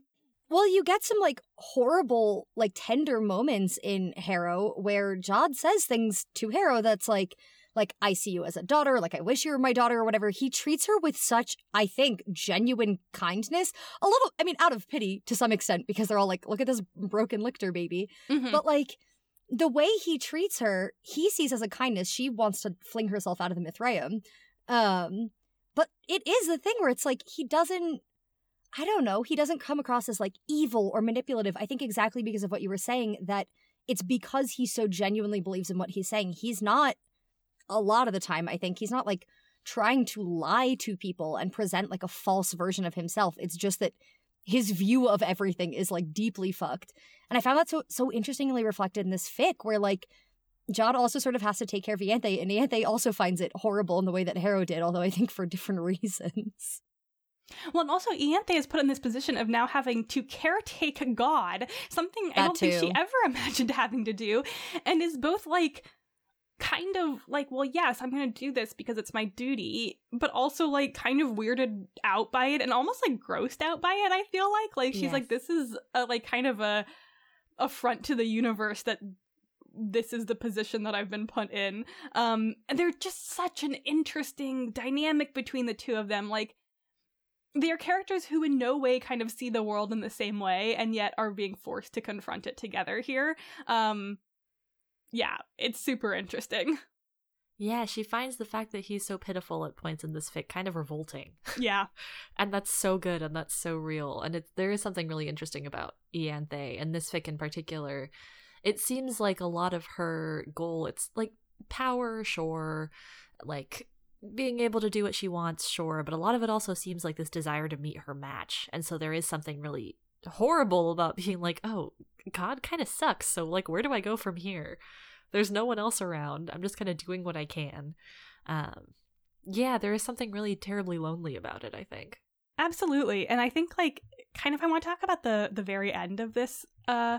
Well, you get some like horrible, like tender moments in Harrow where Jod says things to Harrow that's like, like I see you as a daughter, like I wish you were my daughter or whatever. He treats her with such, I think, genuine kindness. A little, I mean, out of pity to some extent because they're all like, look at this broken lictor baby. mhm. But like the way he treats her, he sees as a kindness. She wants to fling herself out of the Mithraeum. Um, but it is the thing where it's like he doesn't I don't know, he doesn't come across as like evil or manipulative. I think exactly because of what you were saying that it's because he so genuinely believes in what he's saying. He's not a lot of the time, I think, he's not like trying to lie to people and present like a false version of himself. It's just that his view of everything is like deeply fucked. And I found that so so interestingly reflected in this fic where like Jod also sort of has to take care of Ianthe, and Ianthe also finds it horrible in the way that Harrow did, although I think for different [laughs] reasons. Well, and also Ianthe is put in this position of now having to caretake God, something I don't think she ever [laughs] imagined having to do, and is both like kind of like, well, yes, I'm going to do this because it's my duty, but also like kind of weirded out by it and almost like grossed out by it. I feel like like she's Yes. like this is a, like kind of a affront to the universe that this is the position that I've been put in. Um, and they're just such an interesting dynamic between the two of them. Like, they are characters who in no way kind of see the world in the same way and yet are being forced to confront it together here. Um, yeah, it's super interesting. [laughs] Yeah, she finds the fact that he's so pitiful at points in this fic kind of revolting. [laughs] Yeah. and that's so good and that's so real. And it's there is something really interesting about Ianthe and this fic in particular. It seems like a lot of her goal, it's like power, sure, like being able to do what she wants, sure, but a lot of it also seems like this desire to meet her match. And so there is something really horrible about [laughs] being like, oh, God kind of sucks. So, like, where do I go from here? There's no one else around. I'm just kind of doing what I can. Um, yeah, there is something really terribly lonely about it, I think. Absolutely. And I think like kind of I want to talk about the the very end of this uh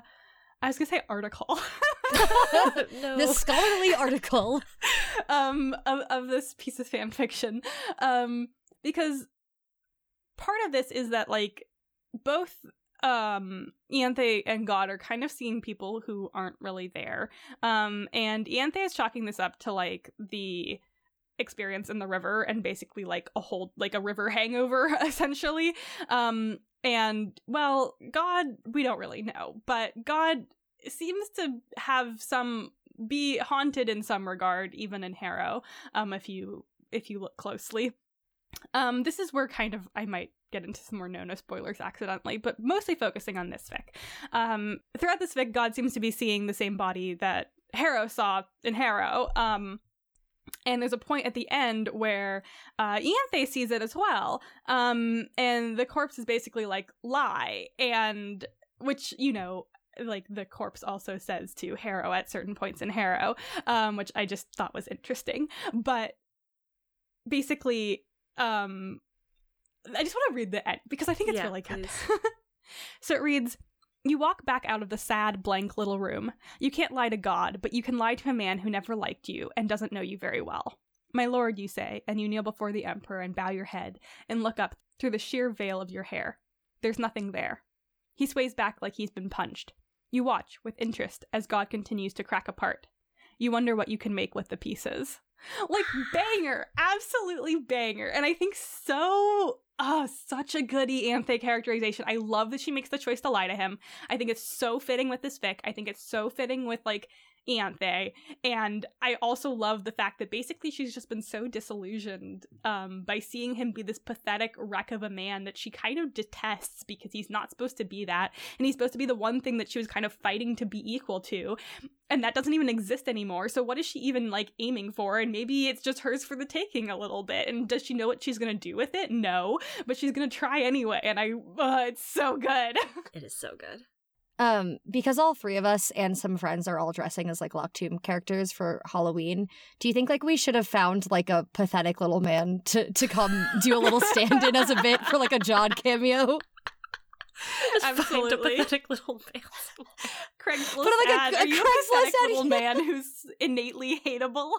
I was to say article. [laughs] [laughs] no. The scholarly article. [laughs] um of, of this piece of fan fiction um because part of this is that like both um Ianthe and God are kind of seeing people who aren't really there um and Ianthe is chalking this up to like the experience in the river and basically like a whole like a river hangover [laughs] essentially um and well God we don't really know but God seems to have some be haunted in some regard, even in Harrow, um, if you if you look closely. Um, this is where kind of I might get into some more no-no spoilers accidentally, but mostly focusing on this fic. Um, throughout this fic, God seems to be seeing the same body that Harrow saw in Harrow. Um, and there's a point at the end where uh, Ianthe sees it as well. Um, and the corpse is basically like, lie. And which, you know, like the corpse also says to Harrow at certain points in Harrow, um, which I just thought was interesting. But basically, um, I just want to read the end because I think it's Yeah, really good. [laughs] so it reads You walk back out of the sad, blank little room. You can't lie to God, but you can lie to a man who never liked you and doesn't know you very well. My lord, you say, and you kneel before the emperor and bow your head and look up through the sheer veil of your hair. There's nothing there. He sways back like he's been punched. You watch with interest as God continues to crack apart. You wonder what you can make with the pieces. [laughs] Like [sighs] banger, absolutely banger. And I think so oh, such a good Ianthe characterization. I love that she makes the choice to lie to him. I think it's so fitting with this fic. I think it's so fitting with like Ianthe. And I also love the fact that basically she's just been so disillusioned um, by seeing him be this pathetic wreck of a man that she kind of detests because he's not supposed to be that. And he's supposed to be the one thing that she was kind of fighting to be equal to. And that doesn't even exist anymore. So what is she even like aiming for? And maybe it's just hers for the taking a little bit. And does she know what she's going to do with it? No, but she's going to try anyway. And I, uh, it's so good. [laughs] It is so good. Um, because all three of us and some friends are all dressing as like Locked Tomb characters for Halloween. Do you think like we should have found like a pathetic little man to to come do a little stand-in as a bit for like a John cameo? Just find a Absolutely. pathetic little man. Craigslist But like a- ad. a Are you a Craigslist pathetic ad, little man who's innately hateable?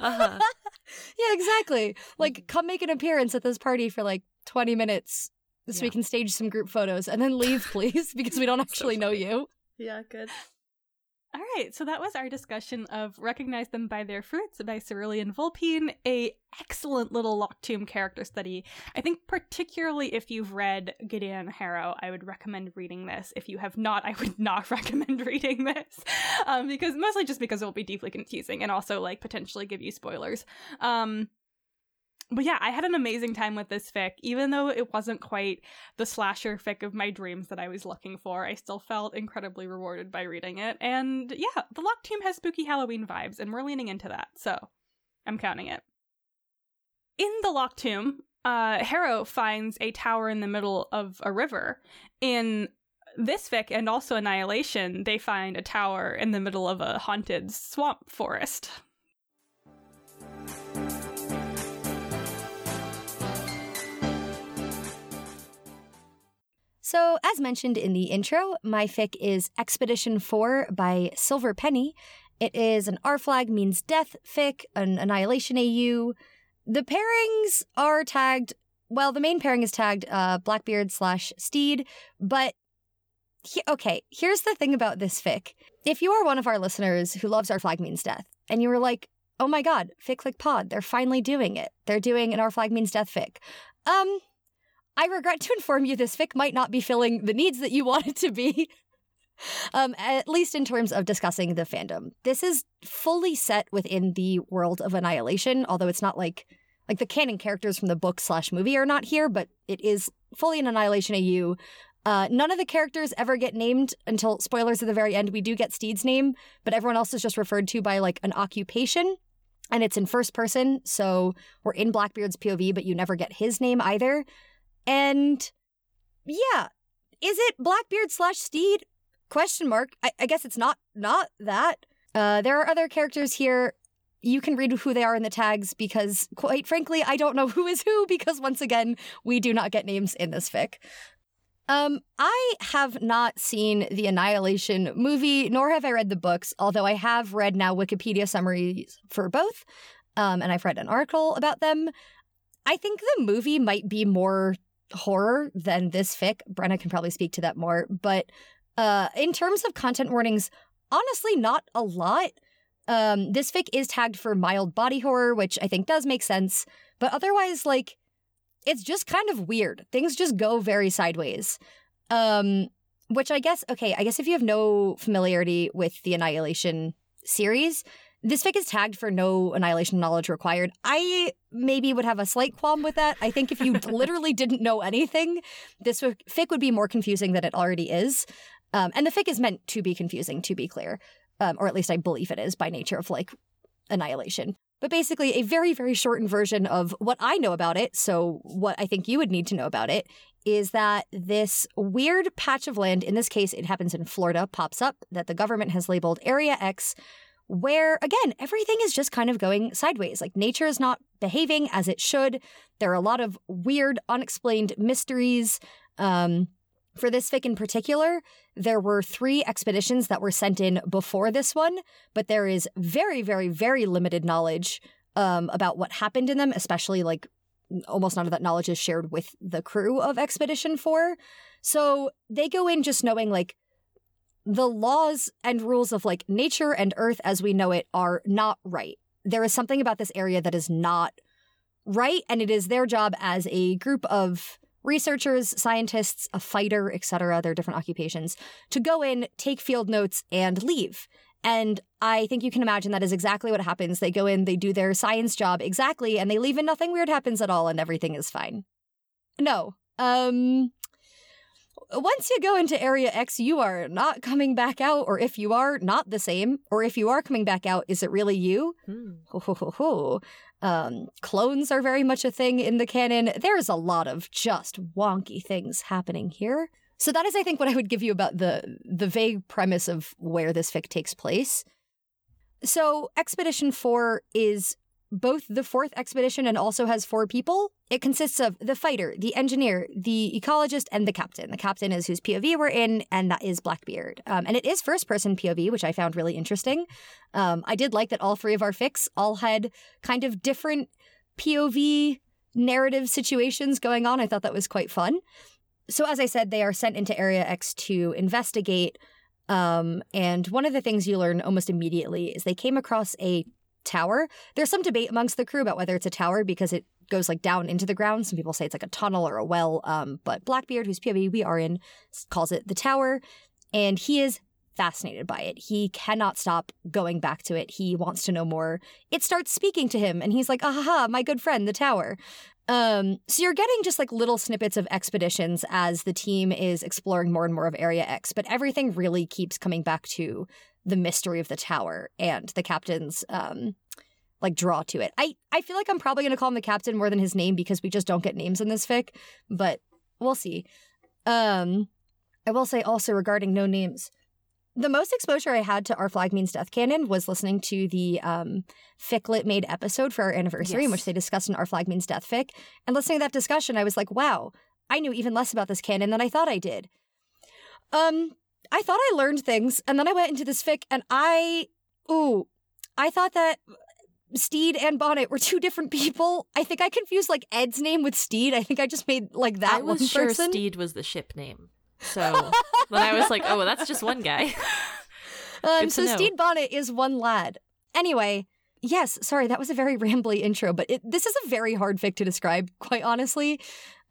Uh-huh. [laughs] yeah, exactly. Like come make an appearance at this party for like 20 minutes so we can stage some group photos and then leave [laughs] please because we don't So actually know you. Yeah, good. All right, so that was our discussion of Recognize Them by Their Fruits by Cerulean Vulpine, a excellent little Locked Tomb character study. I think particularly if you've read Gideon Harrow, I would recommend reading this. If you have not, I would [laughs] not recommend reading this. Um, because mostly just because it will be deeply confusing and also like potentially give you spoilers. Um but yeah, I had an amazing time with this fic. Even though it wasn't quite the slasher fic of my dreams that I was looking for, I still felt incredibly rewarded by reading it. And yeah, the Locked Tomb has spooky Halloween vibes, and we're leaning into that, so I'm counting it. In the Locked Tomb, uh, Harrow finds a tower in the middle of a river. In this fic and also Annihilation, they find a tower in the middle of a haunted swamp forest. So, as mentioned in the intro, my fic is Expedition 4 by Silver Penny. It is an Our Flag Means Death fic, an Annihilation AU. The pairings are tagged, well, the main pairing is tagged uh, Blackbeard slash Stede, but he- okay, here's the thing about this fic. If you are one of our listeners who loves Our Flag Means Death, and you were like, oh my god, Fic Click Pod, they're finally doing it. They're doing an Our Flag Means Death fic. Um, I regret to inform you this fic might not be filling the needs that you [laughs] want it to be. Um, at least in terms of discussing the fandom. This is fully set within the world of Annihilation, although it's not like like the canon characters from the book slash movie are not here, but it is fully an Annihilation AU. Uh, none of the characters ever get named until spoilers at the very end. We do get Stede's name, but everyone else is just referred to by like an occupation, and it's in first person. So we're in Blackbeard's POV, but you never get his name either. And yeah, is it Blackbeard slash Stede? Question mark. I, I guess it's not not that. Uh, there are other characters here. You can read who they are in the tags because, quite frankly, I don't know [laughs] who is who because once again, we do not get names in this fic. Um, I have not seen the Annihilation movie, nor have I read the books, although I have read now Wikipedia summaries for both, um, and I've read an article about them. I think the movie might be more horror than this fic. Brenna can probably speak to that more, but uh, in terms of content warnings, honestly, not a lot. Um, this fic is tagged for mild body horror, which I think does make sense, but otherwise, like, it's just kind of weird. Things just go very sideways. Um, which I guess, okay, I guess if you have no familiarity with the Annihilation series. This fic is tagged for no annihilation knowledge required. I maybe would have a slight qualm with that. I think if you [laughs] literally didn't know anything, this fic would be more confusing than it already is. Um, and the fic is meant to be confusing, to be clear, um, or at least I believe it is by nature of like annihilation. But basically, a very, very shortened version of what I know about it. So, what I think you would need to know about it is that this weird patch of land, in this case, it happens in Florida, pops up that the government has labeled Area X, where again, everything is just kind of going sideways. Like nature is not behaving as it should. There are a lot of weird, unexplained mysteries. Um, for this fic in particular, there were three expeditions that were sent in before this one, but there is very, very, very limited knowledge um, about what happened in them, especially like almost none of that knowledge is shared with the crew of Expedition 4. So they go in just knowing like the laws and rules of like nature and earth as we know it are not right. There is something about this area that is not right, and it is their job as a group of researchers, scientists, a fighter, etc., their different occupations, to go in, take field notes, and leave. And I think you can imagine that is exactly what happens. They go in, they do their science job exactly, and they leave and nothing weird happens at all, and everything is fine. No. Um once you go into Area X, you are not coming back out, or if you are, not the same. Or if you are coming back out, is it really you? Hmm. Ho, ho, ho, ho. Um, clones are very much a thing in the canon. There's a lot of just wonky things happening here. So that is, I think, what I would give you about the the vague premise of where this fic takes place. So Expedition 4 is both the fourth expedition and also has four people. It consists of the fighter, the engineer, the ecologist, and the captain. The captain is whose POV we're in, and that is Blackbeard. Um, and it is first person POV, which I found really interesting. Um, I did like that all three of our fics all had kind of different POV narrative situations going on. I thought that was quite fun. So, as I said, they are sent into Area X to investigate. Um, and one of the things you learn almost immediately is they came across a tower. There's some debate amongst the crew about whether it's a tower because it goes like down into the ground. Some people say it's like a tunnel or a well. Um, but Blackbeard, whose POV we are in, calls it the tower, and he is fascinated by it. He cannot stop going back to it. He wants to know more. It starts speaking to him, and he's like, "Ah ha, my good friend, the tower." Um, so you're getting just like little snippets of expeditions as the team is exploring more and more of Area X, but everything really keeps coming back to the mystery of the tower and the captain's um like draw to it. I I feel like I'm probably going to call him the captain more than his name because we just don't get names in this fic, but we'll see. Um I will say also regarding no names, the most exposure I had to Our Flag Means Death canon was listening to the um, Ficlet made episode for our anniversary yes. in which they discussed an Our Flag Means Death fic. And listening to that discussion, I was like, wow, I knew even less about this canon than I thought I did. Um, I thought I learned things, and then I went into this fic, and I, ooh, I thought that Stede and Bonnet were [laughs] two different people. I think I confused like Ed's name with Stede. I think I just made like that one. I was one sure person. Stede was the ship name. So [laughs] then I was like, oh, well, that's just one guy. [laughs] um, so know. Stede Bonnet is one lad. Anyway, yes, sorry, that was a very rambly intro, but it, this is a very hard fic to describe, quite honestly.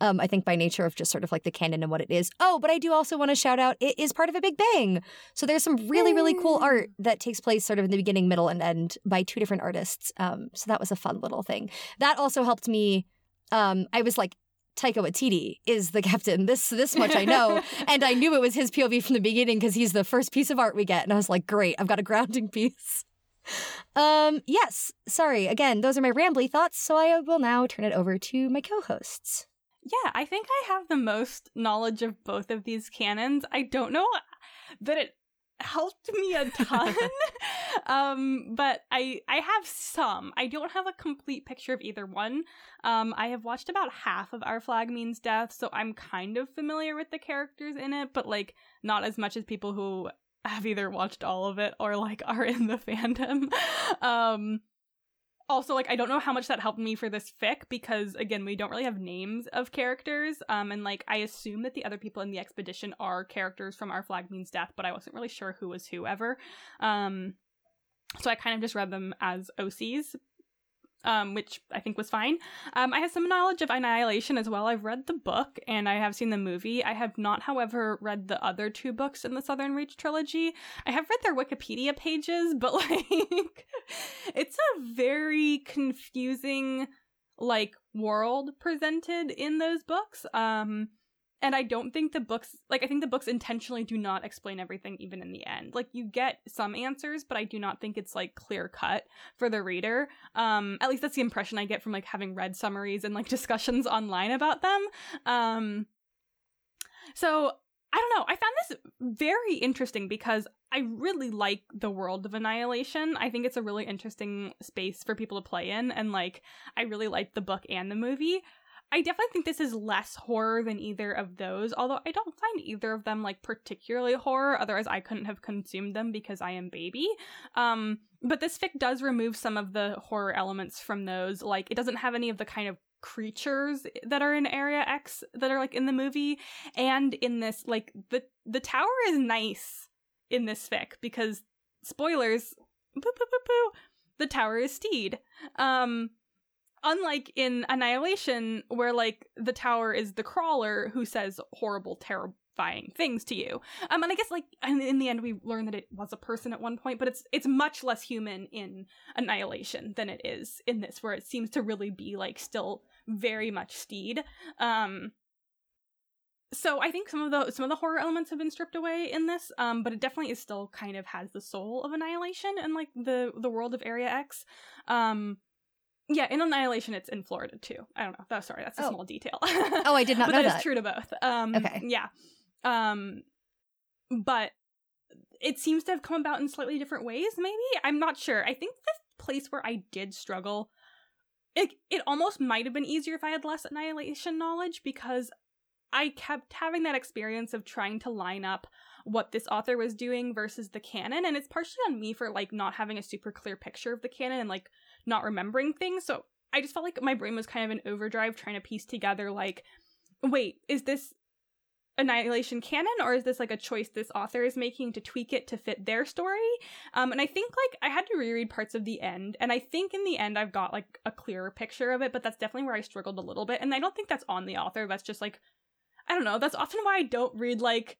Um, I think by nature of just sort of like the canon and what it is. Oh, but I do also want to shout out it is part of a Big Bang. So there's some really, really cool art that takes place sort of in the beginning, middle, and end by two different artists. Um, so that was a fun little thing. That also helped me. Um, I was like, Taika Waititi is the [laughs] captain. This this much I know, [laughs] and I knew it was his POV from the beginning because he's the first piece of art we get, and I was like, great, I've got a grounding piece. [laughs] Um, yes, sorry. Again, those are my rambly thoughts, so I will now turn it over to my co-hosts. Yeah, I think I have the most knowledge of both of these canons. I don't know that it helped me a ton. [laughs] [laughs] um, but I I have some. I don't have a complete picture of either one. Um, I have watched about half of Our Flag Means Death, so I'm kind of familiar with the characters in it, but like not as much as people who have either watched all of it or like are in the [laughs] fandom. um also like i don't know how much that helped me for this fic because again we don't really have names of characters um and like i assume that the other people in the expedition are characters from our flag means death but i wasn't really sure who was who ever. Um so i kind of just read them as ocs um, which I think was fine. Um, I have some knowledge of Annihilation as well. I've read the book and I have seen the movie. I have not, however, read the other two books in the Southern Reach trilogy. I have read their Wikipedia pages, [laughs] but like, it's a very confusing like world presented in those books. Um, and I don't think the books like I think the books intentionally do not explain everything even in the end. Like you get some answers, but I do not think it's like clear cut for the reader. Um at least that's the impression I get from like having read summaries and like [laughs] discussions online about them. Um so I don't know. I found this very interesting because I really like the world of Annihilation. I think it's a really interesting space for people to play in and like I really like the book and the movie. I definitely think this is less horror than either of those, although I don't find either of them like particularly horror, otherwise I couldn't have consumed them because I am baby. Um, but this fic does remove some of the horror elements from those. Like it doesn't have any of the kind of creatures that are in Area X that are like in the movie and in this like the the tower is nice in this fic because spoilers boo, boo, boo, the tower is Stede. Um unlike in Annihilation, where like the tower is the crawler who says horrible, terrifying things to you. Um, and I guess like in the end we learn that it was a person at one point, but it's it's much less human in Annihilation than it is in this, where it seems to really be like still very much Stede. Um, so I think some of the some of the horror elements have been stripped away in this, um, but it definitely is still kind of has the soul of Annihilation and like the the world of Area X. Um, yeah, in Annihilation, it's in Florida too. I don't know. Oh, sorry, that's a Oh. small detail. [laughs] Oh, I did not but know that But that. is true to both. Um, Okay. Yeah. Um, but it seems to have come about in slightly different ways. Maybe I'm not sure. I think the place where I did struggle, it it almost might have been easier if I had less Annihilation knowledge because I kept having that experience of trying to line up what this author was doing versus the canon and it's partially on me for like not having a super clear picture of the canon and like not remembering things. So i just felt like my brain was kind of in overdrive trying to piece together like wait is this annihilation canon or is this like a choice this author is making to tweak it to fit their story? Um and i think like i had to reread parts of the end and i think in the end i've got like a clearer picture of it but that's definitely where i struggled a little bit and i don't think that's on the author. That's just like i don't know. That's often why i don't read like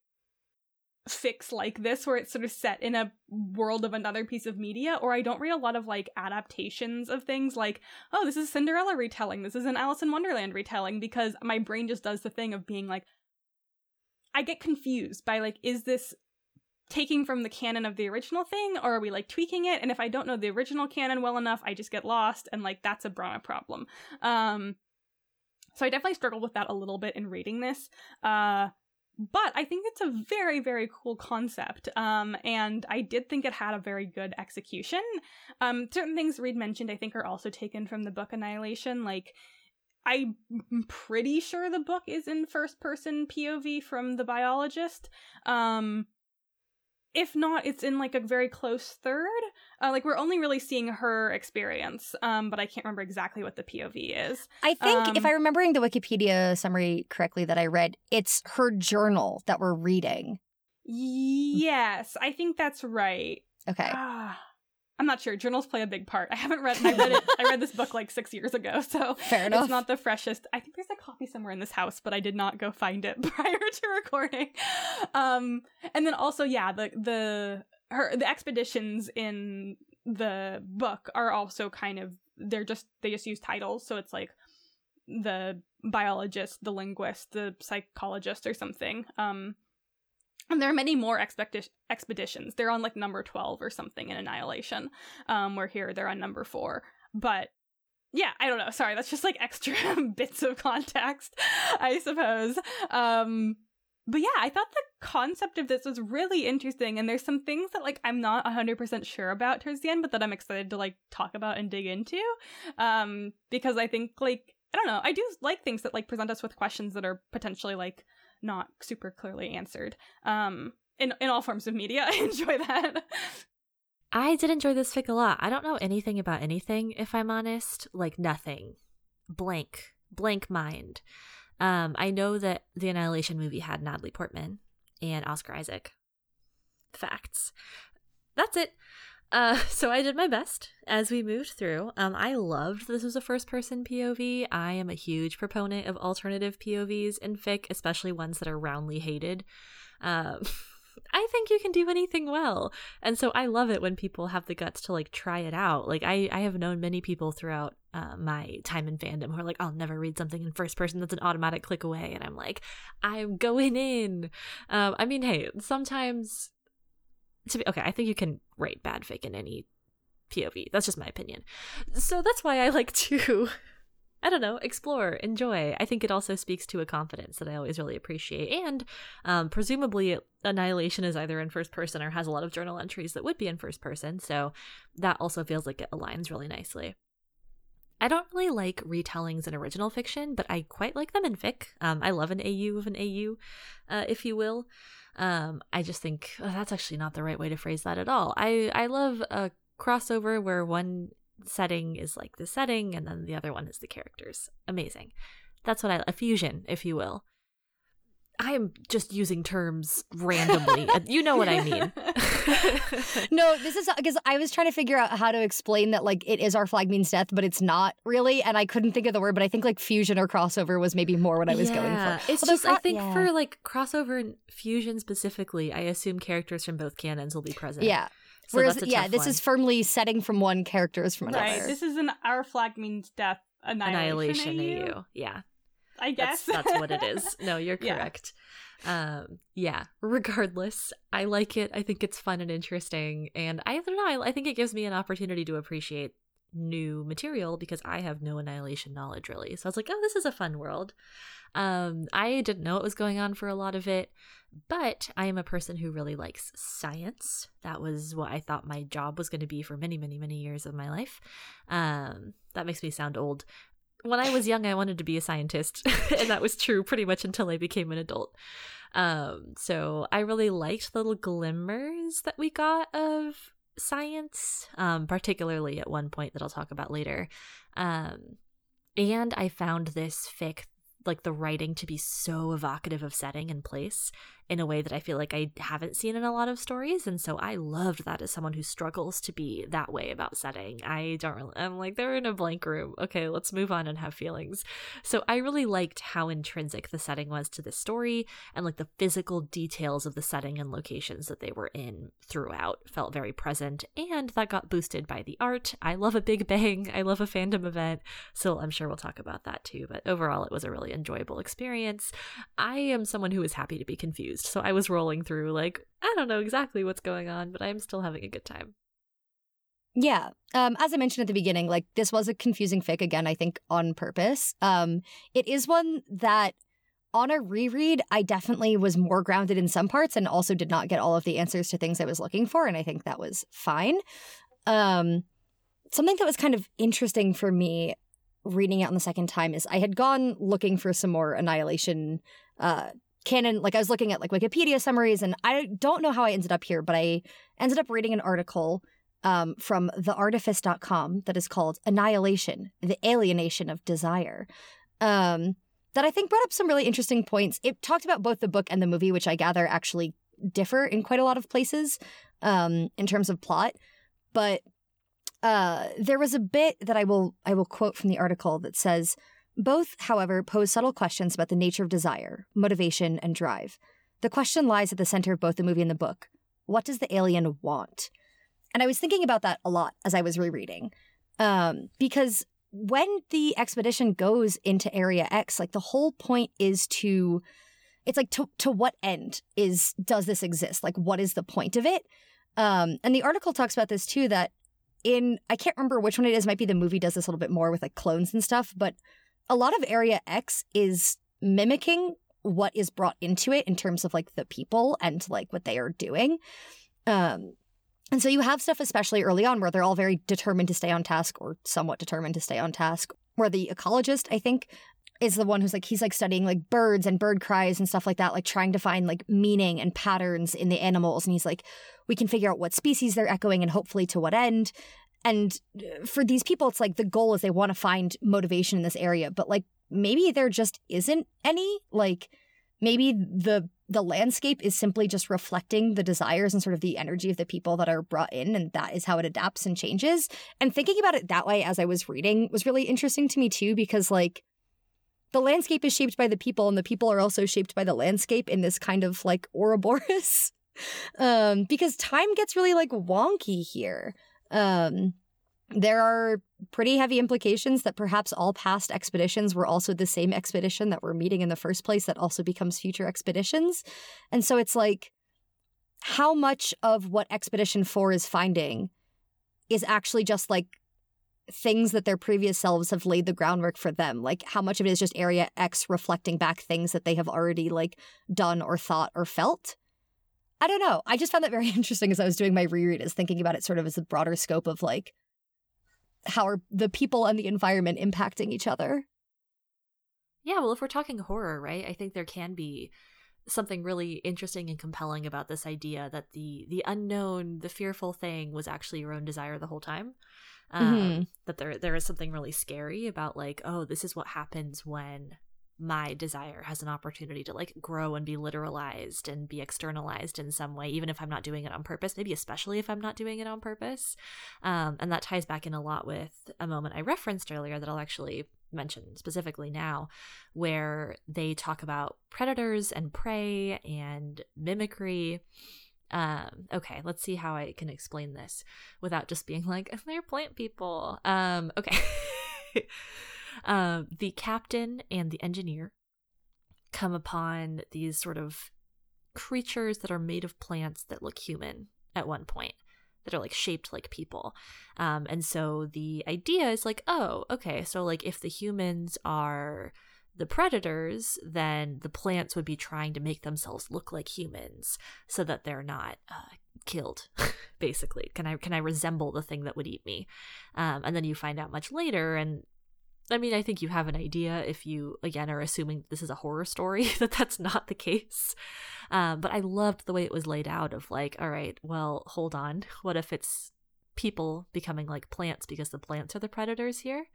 fics like this where it's sort of set in a world of another piece of media or i don't read a lot of like adaptations of things like oh this is cinderella retelling this is an alice in wonderland retelling because my brain just does the thing of being like i get confused by like is this taking from the canon of the original thing or are we like tweaking it? And if i don't know the original canon well enough i just get lost and like that's a Brenna problem. Um so i definitely struggled with that a little bit in reading this. Uh but I think it's a very, very cool concept. Um, and I did think it had a very good execution. Um, certain things Reed mentioned, I think, are also taken from the book Annihilation. Like, I'm pretty sure the book is in first person POV from the biologist. Um, if not, it's in like a very close third. Uh, like we're only really seeing her experience, um, but I can't remember exactly what the POV is. I think if Um, I'm remembering the Wikipedia summary correctly that I read, it's her journal that we're reading. Yes, I think that's right. Okay. Ah, I'm not sure. Journals play a big part. I haven't read. I read it. I read this book like six years ago, so [laughs] Fair enough. it's not the freshest. I think there's a copy somewhere in this house, but I did not go find it [laughs] prior to recording. Um, and then also, yeah, the the her the expeditions in the book are also kind of they're just they just use titles, so it's like the biologist, the linguist, the psychologist, or something. Um, and there are many more expecti- expeditions. They're on like number 12 or something in Annihilation. Um, where here they're on number four. But yeah, I don't know. Sorry, that's just like [laughs] extra bits of context, I suppose. Um, but yeah, I thought the concept of this was really interesting. And there's some things that like I'm not 100% sure about towards the end, but that I'm excited to like talk about and dig into. Um, because I think like, I don't know, I do like things that like present us with questions that are potentially like not super clearly answered um in in all forms of media [laughs] i enjoy that I did enjoy this fic a lot. I don't know anything about anything, if I'm honest. Like nothing. Blank. Blank mind. Um, I know that the Annihilation movie had Natalie Portman and Oscar Isaac. Facts. That's it. Uh, [laughs] so I did my best as we moved through. Um, I loved this was a first person POV. I am a huge proponent of alternative POVs in fic, especially ones that are roundly hated. Um, [laughs] I think you can do anything well. And so I love it when people have the guts to like try it out. Like I, I have known many people throughout uh, my time in fandom who are like, I'll never read something in first person that's an automatic click away. And I'm like, I'm going in. Um, I mean, hey, sometimes to be okay, I think you can write bad fic in any POV. That's just my opinion. So that's why I like to [laughs] I don't know, explore, enjoy. I think it also speaks to a confidence that I always really appreciate. And um, presumably, Annihilation is either in first person or has a lot of journal entries that would be in first person. So that also feels like it aligns really nicely. I don't really like retellings in original fiction, but I quite like them in fic. Um, I love an AU of an AU, uh, if you will. Um, I just think oh, that's actually not the right way to phrase that at all. I I love a crossover where one setting is like the setting and then the other one is the characters. Amazing. That's what I a fusion, if you will. I am just using terms randomly. Uh, you know what I mean. [laughs] [laughs] no, this is because I was trying to figure out how to explain that like it is our flag means death, but it's not really, and I couldn't think of the word. But I think like fusion or crossover was maybe more what I was yeah, going for. It's Although just I think yeah. for like crossover and fusion specifically, I assume characters from both canons will be present. Yeah. So Whereas, yeah, this one. is firmly setting from one characters from another. Right. This is an our flag means death annihilation. Annihilation AU. Yeah. I guess that's, that's what it [laughs] is. No, you're correct. Yeah. Um, yeah. Regardless, I like it. I think it's fun and interesting, and I don't know. I, I think it gives me an opportunity to appreciate new material because I have no annihilation knowledge really. So I was like, oh, this is a fun world. Um, I didn't know what was going on for a lot of it, but I am a person who really likes science. That was what I thought my job was going to be for many, many, many years of my life. Um, that makes me sound old. When I was young, I wanted to be a scientist, [laughs] and that was true pretty much until I became an adult. Um, so I really liked the little glimmers that we got of science, um, particularly at one point that I'll talk about later. Um, and I found this fic like the writing to be so evocative of setting and place in a way that I feel like I haven't seen in a lot of stories. And so I loved that as someone who struggles to be that way about setting. I don't really, I'm like, they're in a blank room. Okay, let's move on and have feelings. So I really liked how intrinsic the setting was to the story and like the physical details of the setting and locations that they were in throughout felt very present. And that got boosted by the art. I love a big bang. I love a fandom event. So I'm sure we'll talk about that too. But overall, it was a really enjoyable experience. I am someone who is happy to be confused confused. So I was rolling through, like, I don't know exactly what's going on, but I'm still having a good time. Yeah. Um, as I mentioned at the beginning, like this was a confusing fic again, I think on purpose. Um, it is one that on a reread, I definitely was more grounded in some parts and also did not get all of the answers to things I was looking for. And I think that was fine. Um, something that was kind of interesting for me reading it on the second time is I had gone looking for some more Annihilation uh, canon like i was looking at like wikipedia summaries and i don't know how i ended up here but i ended up reading an article um, from theartifice.com that is called annihilation the alienation of desire um, that i think brought up some really interesting points. It talked about both the book and the movie which i gather actually differ in quite a lot of places um, in terms of plot but uh, there was a bit that i will i will quote from the article that says both, however, pose subtle questions about the nature of desire, motivation, and drive. The question lies at the center of both the movie and the book. What does the alien want? And I was thinking about that a lot as I was rereading. Um, because when the expedition goes into Area X, like the whole point is to it's like to to what end is does this exist? Like what is the point of it? Um, and the article talks about this too, that in I can't remember which one it is, might be the movie does this a little bit more with like clones and stuff, but a lot of Area X is mimicking what is brought into it in terms of like the people and like what they are doing. Um, and so you have stuff, especially early on, where they're all very determined to stay on task or somewhat determined to stay on task. Where the ecologist, I think, is the one who's like, he's like studying like birds and bird cries and stuff like that, like trying to find like meaning and patterns in the animals. And he's like, we can figure out what species they're echoing and hopefully to what end. And uh, for these people, it's like the goal is they want to find motivation in this area, but like maybe there just isn't any. Like maybe the the landscape is simply just reflecting the desires and sort of the energy of the people that are brought in and that is how it adapts and changes. And thinking about it that way as i was reading was really interesting to me too because like the landscape is shaped by the people and the people are also shaped by the landscape in this kind of like ouroboros. [laughs] Um because time gets really like wonky here um there are pretty heavy implications that perhaps all past expeditions were also the same expedition that we're meeting in the first place that also becomes future expeditions. And so it's like, how much of what Expedition 4 is finding is actually just like things that their previous selves have laid the groundwork for them? Like, how much of it is just Area X reflecting back things that they have already like done or thought or felt? I don't know. I just found that very [laughs] interesting as I was doing my reread, is thinking about it sort of as a broader scope of like, how are the people and the environment impacting each other? Yeah, well, if we're talking horror, right? I think there can be something really interesting and compelling about this idea that the the unknown, the fearful thing was actually your own desire the whole time. Um, mm-hmm. That there there is something really scary about like, oh, this is what happens when my desire has an opportunity to like grow and be literalized and be externalized in some way even if i'm not doing it on purpose maybe especially if i'm not doing it on purpose um, and that ties back in a lot with a moment i referenced earlier that i'll actually mention specifically now where they talk about predators and prey and mimicry um, okay, let's see how I can explain this without just being like, [laughs] they're plant people. Um, okay. [laughs] Uh, the captain and the engineer come upon these sort of creatures that are made of plants that look human at one point that are like shaped like people. Um, and so the idea is like, oh, okay, so like if the humans are the predators, then the plants would be trying to make themselves look like humans so that they're not uh, killed. [laughs] basically, can I can I resemble the thing that would eat me? Um, and then you find out much later, and I mean, I think you have an idea if you, again, are assuming this is a horror story, [laughs] that that's not the case. Um, but I loved the way it was laid out of like, all right, well, hold on. [laughs] What if it's people becoming like plants because the plants are the predators here?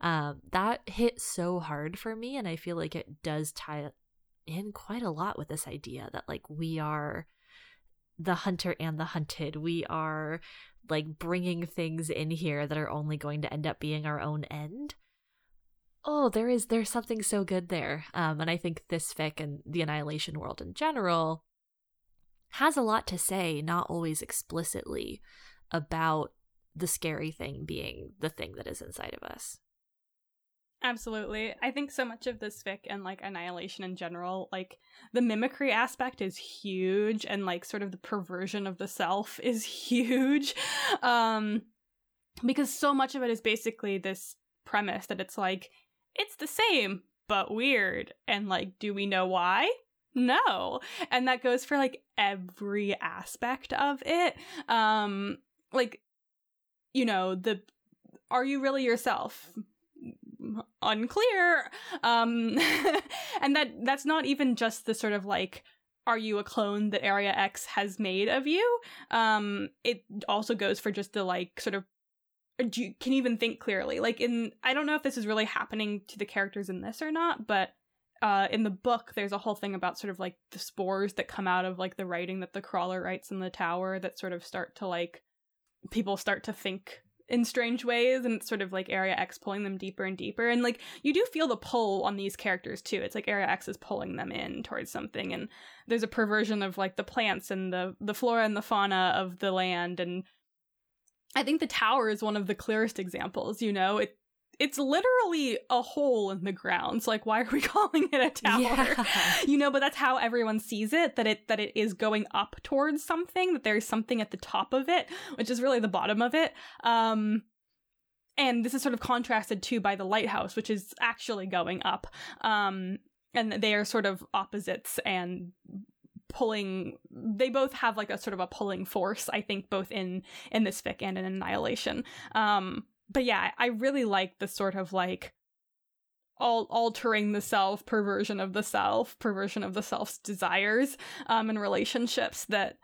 Um, that hit so hard for me. And I feel like it does tie in quite a lot with this idea that like we are the hunter and the hunted. We are like bringing things in here that are only going to end up being our own end oh there is there's something so good there um, and i think this fic and the annihilation world in general has a lot to say not always explicitly about the scary thing being the thing that is inside of us Absolutely. I think so much of this fic and like annihilation in general, like the mimicry aspect is huge and like sort of the perversion of the self is [laughs] huge. Um because so much of it is basically this premise that it's like it's the same, but weird. And like, do we know why? No. And that goes for like every aspect of it. Um, like, you know, the are you really yourself? Unclear. Um, [laughs] and that that's not even just the sort of like are you a clone that Area X has made of you? Um, it also goes for just the like sort of you can even think clearly. Like in I don't know if this is really happening to the characters in this or not, but uh, in the book there's a whole thing about sort of like the spores that come out of like the writing that the crawler writes in the tower that sort of start to like people start to think in strange ways and it's sort of like area x pulling them deeper and deeper and like you do feel the pull on these characters too it's like area x is pulling them in towards something and there's a perversion of like the plants and the the flora and the fauna of the land and I think the tower is one of the clearest examples, you know? It it's literally a hole in the ground. So like why are we [laughs] calling it a tower? Yeah. [laughs] You know, but that's how everyone sees it that it that it is going up towards something, that there's something at the top of it, which is really the bottom of it. Um and this is sort of contrasted too by the lighthouse, which is actually going up. Um and they are sort of opposites and pulling they both have like a sort of a pulling force i think both in in this fic and in annihilation um but yeah i really like the sort of like all altering the self perversion of the self perversion of the self's desires um and relationships that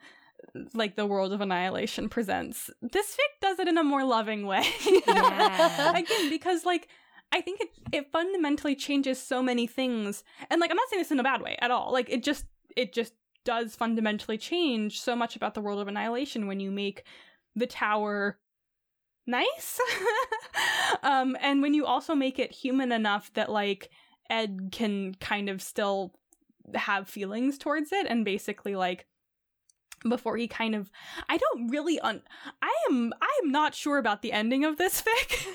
like the world of annihilation presents this fic does it in a more loving way yeah. [laughs] again because like I think it it fundamentally changes so many things. And like I'm not saying this in a bad way at all. Like it just it just does fundamentally change so much about the world of annihilation when you make the tower nice [laughs] um and when you also make it human enough that like ed can kind of still have feelings towards it and basically like before he kind of I don't really un I am I am not sure about the ending of this [laughs] fic.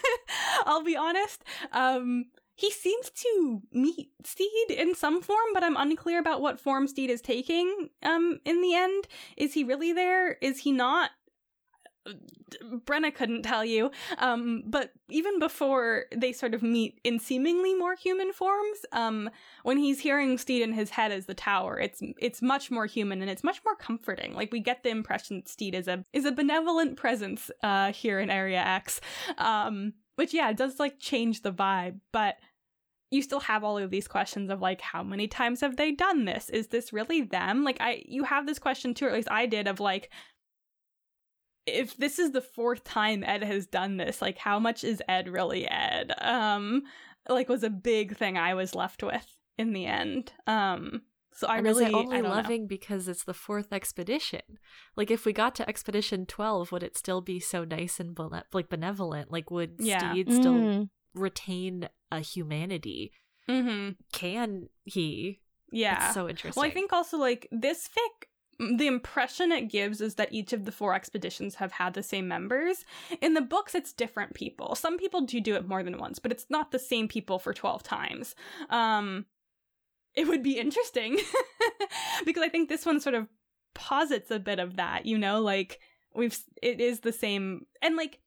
I'll be honest. Um he seems to meet Stede in some form, but I'm unclear about what form Stede is taking um in the end. Is he really there? Is he not? Brenna couldn't tell you. Um, but even before they sort of meet in seemingly more human forms, um, when he's hearing Stede in his head as the tower, it's it's much more human and it's much more comforting. Like we get the impression that Stede is a is a benevolent presence uh, here in Area X, um, which yeah does like change the vibe, but. You still have all of these questions of like how many times have they done this? Is this really them? Like I you have this question too, or at least I did of like if this is the fourth time Ed has done this, like how much is Ed really Ed? Um, like was a big thing I was left with in the end. Um, so I and really is it only I don't loving because it's the fourth expedition. Like if we got to expedition twelve, would it still be so nice and bene- like benevolent? Like would Yeah. Stede still Mm. retain a humanity? Mm-hmm. Can he? Yeah. It's so interesting. well, I think also like this fic. The impression it gives is that each of the four expeditions have had the same members. In the books, it's different people. Some people do do it more than once, but it's not the same people for 12 times. Um, it would be interesting [laughs] because I think this one sort of posits a bit of that, you know, like we've it is the same and like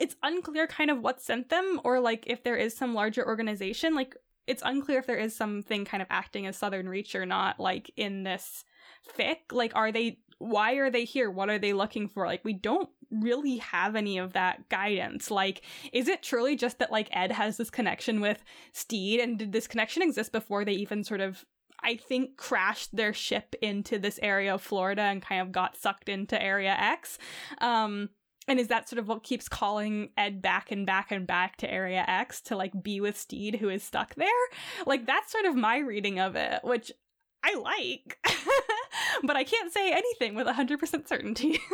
it's unclear kind of what sent them or like if there is some larger organization, like it's unclear if there is something kind of acting as Southern Reach or not, like in this fic. Like, are they why are they here? What are they looking for? Like, we don't really have any of that guidance. Like, is it truly just that like Ed has this connection with Stede, and did this connection exist before they even sort of I think crashed their ship into this area of Florida and kind of got sucked into Area X? Um and is that sort of what keeps calling Ed back and back and back to Area X to like be with Stede who is stuck there? Like that's sort of my reading of it, which I like. [laughs] but I can't say anything with 100% certainty. [laughs]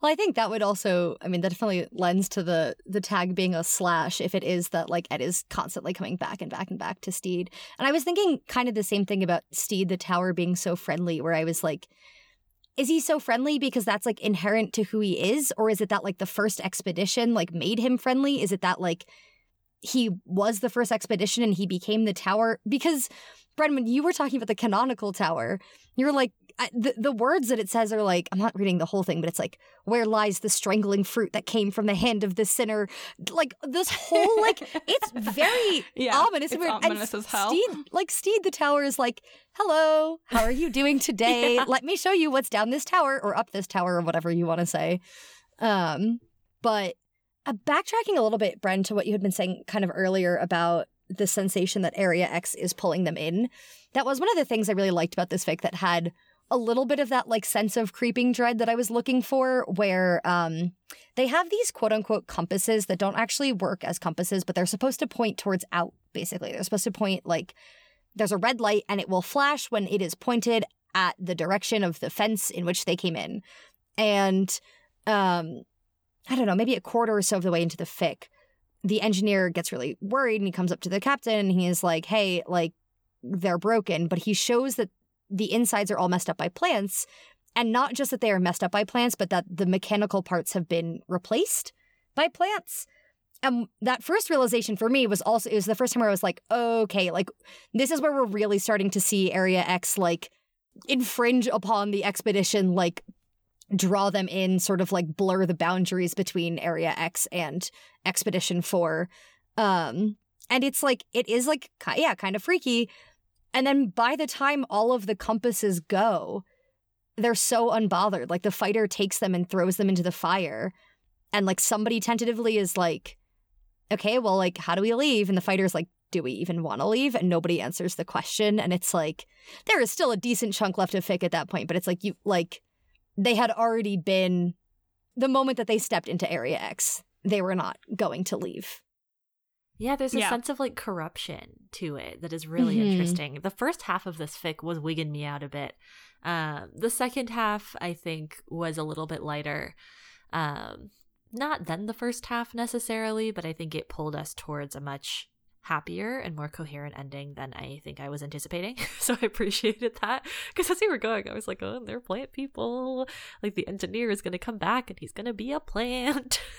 Well, I think that would also, I mean, that definitely lends to the the tag being a slash if it is that like Ed is constantly coming back and back and back to Stede. And I was thinking kind of the same thing about Stede the tower being so friendly, where I was like, is he so friendly because that's like inherent to who he is, or is it that like the first expedition like made him friendly? Is it that like he was the first expedition and he became the tower? Because Bren, when you were talking about the canonical tower, you were like, I, the, the words that it says are like, I'm not reading the whole thing, but it's like, where lies the strangling fruit that came from the hand of the sinner? Like, this whole, like, it's very [laughs] Yeah, ominous. it's weird. ominous and as hell. Stede, like, Stede the tower is like, hello, how are you doing [laughs] today? Yeah. Let me show you what's down this tower or up this tower or whatever you want to say. Um, but uh, backtracking a little bit, Bren, to what you had been saying kind of earlier about the sensation that Area X is pulling them in. That was one of the things I really liked about this fic that had a little bit of that like sense of creeping dread that I was looking for, where um they have these quote unquote compasses that don't actually work as compasses, but they're supposed to point towards out, basically. They're supposed to point like there's a red light and it will flash when it is pointed at the direction of the fence in which they came in. And um I don't know, maybe a quarter or so of the way into the fic, the engineer gets really worried and he comes up to the captain and he is like, hey, like, they're broken. But he shows that the insides are all messed up by plants. And not just that they are messed up by plants, but that the mechanical parts have been replaced by plants. And that first realization for me was also, it was the first time where I was like, okay, like, this is where we're really starting to see Area X, like, infringe upon the expedition, like, draw them in, sort of like blur the boundaries between Area X and Expedition 4. Um, and it's like, it is like, yeah, kind of freaky. And then by the time all of the compasses go, they're so unbothered. Like the fighter takes them and throws them into the fire. And like somebody tentatively is like, okay, well, like, how do we leave? And the fighter's like, do we even want to leave? And nobody answers the question. And it's like, there is still a decent chunk left of fic at that point, but it's like, you, like, they had already been the moment that they stepped into Area X, they were not going to leave. Yeah, there's a Yeah. sense of like corruption to it that is really Mhm. interesting. The first half of this fic was wigging me out a bit. Um, the second half, I think, was a little bit lighter. Um, not than the first half necessarily, but I think it pulled us towards a much happier and more coherent ending than I think I was anticipating. [laughs] so I appreciated that because as we were going, I was like, "Oh, they're plant people. Like the engineer is going to come back and he's going to be a plant." [laughs]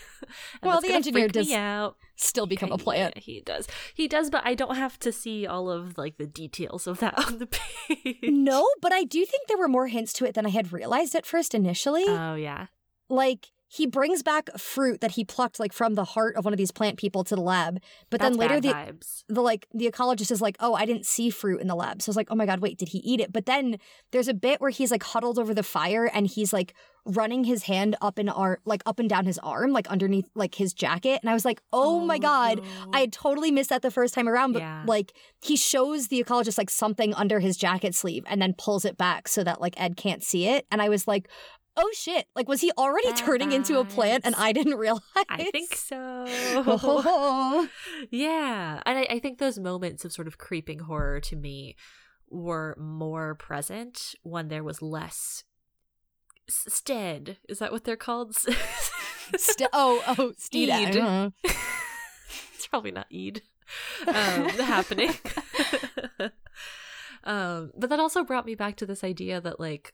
And Well, the engineer does out. Still become a plant. he does. He does, but I don't have to see all of like the details of that [laughs] on the page. No, but I do think there were more hints to it than I had realized at first initially. Oh yeah. like he brings back fruit that he plucked like from the heart of one of these plant people to the lab, but That's then later the vibes. the like the ecologist is like, "Oh, I didn't see fruit in the lab." So I was like, "Oh my god, wait, did he eat it?" But then there's a bit where he's like huddled over the fire and he's like running his hand up and ar- like up and down his arm, like underneath like his jacket, and I was like, "Oh, my oh, god." no. I had totally missed that the first time around, but Yeah. like he shows the ecologist like something under his jacket sleeve and then pulls it back so that like Ed can't see it. And I was like, oh shit, like was he already Bad turning into a plant and. I didn't realize? I think so. so. [laughs] yeah. And I, I think those moments of sort of creeping horror to me were more present when there was less stead. Is that what they're called? [laughs] St- oh, oh, Stede. I Eid. don't know. it's probably not Eid um, [laughs] happening. um, but that also brought me back to this idea that, like,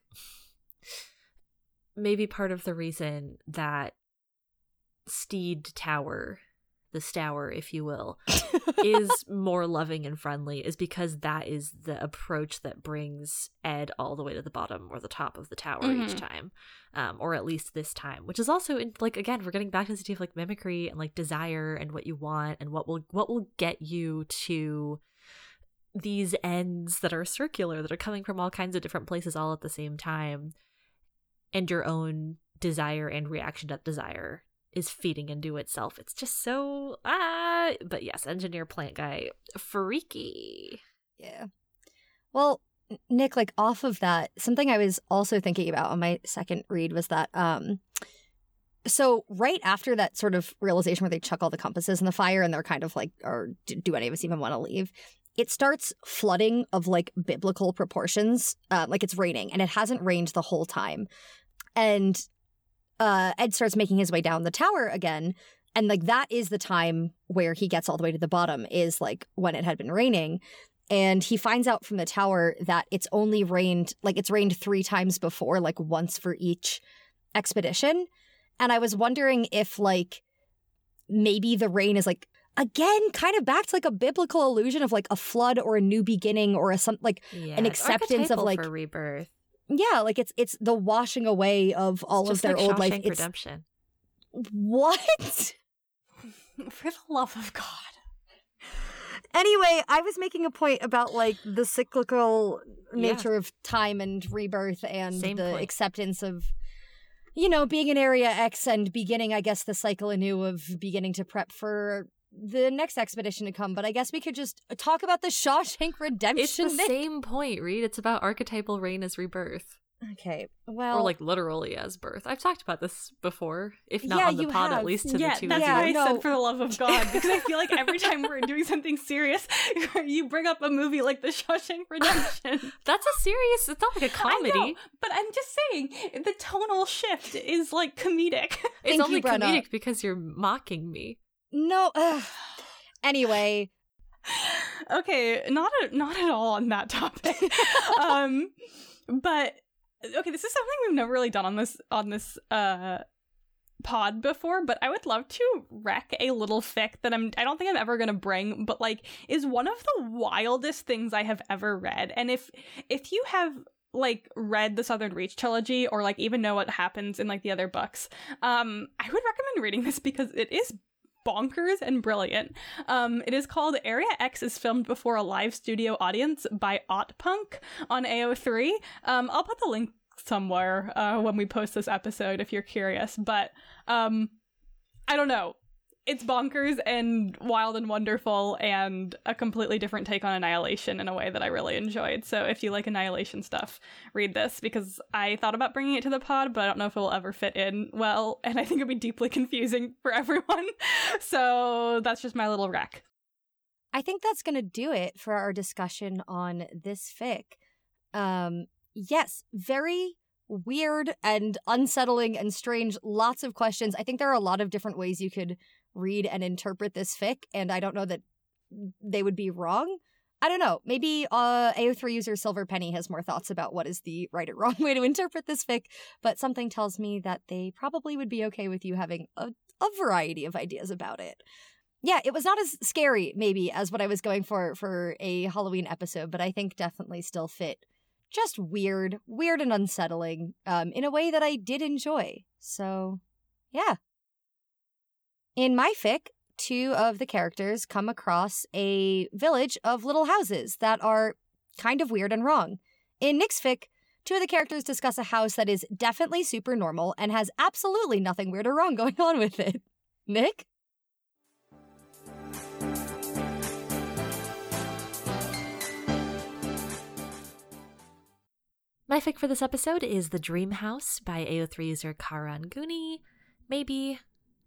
maybe part of the reason that Stede Tower, the Stour, if you will, is [laughs] more loving and friendly is because that is the approach that brings Ed all the way to the bottom or the top of the tower each Mhm. time, um, or at least this time, which is also in, like again we're getting back to this idea of like mimicry and like desire and what you want and what will what will get you to these ends that are circular that are coming from all kinds of different places all at the same time, and your own desire and reaction to that desire is feeding into itself. It's just so ah. But yes, engineer plant guy, freaky. Yeah. Well, Nick, like off of that, something I was also thinking about on my second read was that um so right after that sort of realization where they chuck all the compasses in the fire and they're kind of like or do any of us even want to leave it starts flooding of like biblical proportions uh, like it's raining and it hasn't rained the whole time and uh ed starts making his way down the tower again and like that is the time where he gets all the way to the bottom is like when it had been raining and he finds out from the tower that it's only rained like it's rained three times before like once for each expedition and i was wondering if like maybe the rain is like again kind of back to like a biblical illusion of like a flood or a new beginning or a some like Yeah, An acceptance of, like, rebirth. Yeah like it's it's the washing away of all It's of just their like old life Shawshank it's Redemption. what [laughs] For the love of God. Anyway, I was making a point about like the cyclical nature of time and rebirth and Same the point. acceptance of you know, being in area X and beginning I guess the cycle anew of beginning to prep for the next expedition to come, but I guess we could just talk about the Shawshank Redemption. [laughs] It's the Nick. same point, Reed. It's about archetypal rain as rebirth. Okay. Well, or like literally as birth. I've talked about this before, if not Yeah, on the pod, have. at least to yeah, the two that's of Yeah, why you. I no. said for the love of God, because I feel like every time we're doing something serious, [laughs] you bring up a movie like The Shawshank [laughs] Redemption. That's a serious. It's not like a I know, comedy. but I'm just saying the tonal shift is like comedic. It's Thank only you, Brenna. comedic because you're mocking me. No. ugh. [sighs] Anyway, [sighs] okay, not a, not at all on that topic. [laughs] um, but okay, this is something we've never really done on this on this uh pod before, but I would love to rec a little fic that I'm I don't think I'm ever gonna bring, but like is one of the wildest things I have ever read. And if if you have like read the Southern Reach trilogy or like even know what happens in like the other books, um, I would recommend reading this because it is bonkers and brilliant. Um, it is called Area X is filmed before a live studio audience by Punk on AO3. Um, I'll put the link somewhere uh, when we post this episode if you're curious. But um, I don't know. It's bonkers and wild and wonderful and a completely different take on Annihilation in a way that I really enjoyed. So if you like Annihilation stuff, read this because I thought about bringing it to the pod, but I don't know if it will ever fit in well, and I think it'd be deeply confusing for [laughs] everyone. So that's just my little rec. I think that's going to do it for our discussion on this fic. Um, yes, very weird and unsettling and strange. Lots of questions. I think there are a lot of different ways you could read and interpret this fic, and I don't know that they would be wrong. I don't know. Maybe uh, AO3 user Silver Penny has more thoughts about what is the right or wrong [laughs] way to interpret this fic, but something tells me that they probably would be okay with you having a, a variety of ideas about it. Yeah, it was not as scary, maybe, as what I was going for for a Halloween episode, but I think definitely still fit just weird, weird and unsettling um, in a way that I did enjoy. So, yeah. In my fic, two of the characters come across a village of little houses that are kind of weird and wrong. In Nick's fic, two of the characters discuss a house that is definitely super normal and has absolutely nothing weird or wrong [laughs] going on with it. Nick? My fic for this episode is The Dream House by AO3 user Karan Guni. Maybe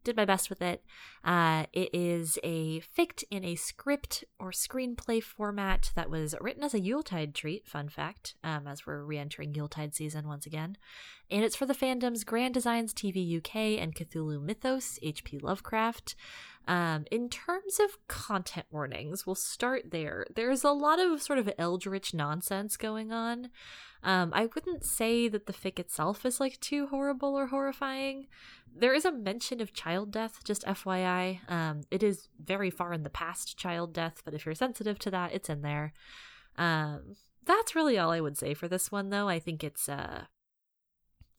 did my best with it. Uh, it is a fict in a script or screenplay format that was written as a Yuletide treat, fun fact, um, as we're re entering Yuletide season once again. And it's for the fandoms Grand Designs TV UK and Cthulhu Mythos, HP Lovecraft. Um, in terms of content warnings, we'll start there. There's a lot of sort of eldritch nonsense going on. Um, I wouldn't say that the fic itself is like too horrible or horrifying. There is a mention of child death, just FYI. Um, it is very far in the past child death, but if you're sensitive to that, it's in there. Um, that's really all I would say for this one, though. I think it's uh,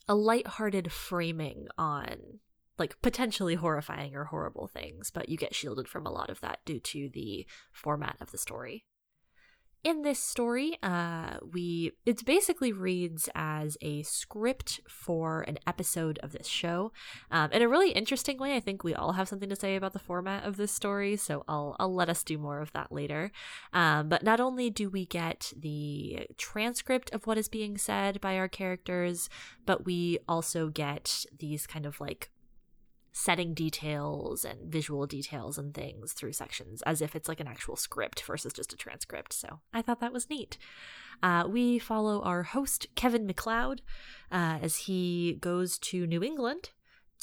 a light-hearted framing on like potentially horrifying or horrible things, but you get shielded from a lot of that due to the format of the story. In this story, uh, we it basically reads as a script for an episode of this show. Um, in a really interesting way, I think we all have something to say about the format of this story, so I'll I'll let us do more of that later. Um, but not only do we get the transcript of what is being said by our characters, but we also get these kind of like setting details and visual details and things through sections as if it's like an actual script versus just a transcript. So I thought that was neat. Uh, we follow our host, Kevin McCloud, uh, as he goes to New England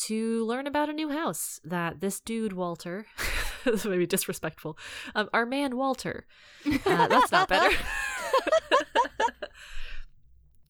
to learn about a new house that this dude, Walter, [laughs] this may be disrespectful, um, our man, Walter, uh, that's not better. [laughs]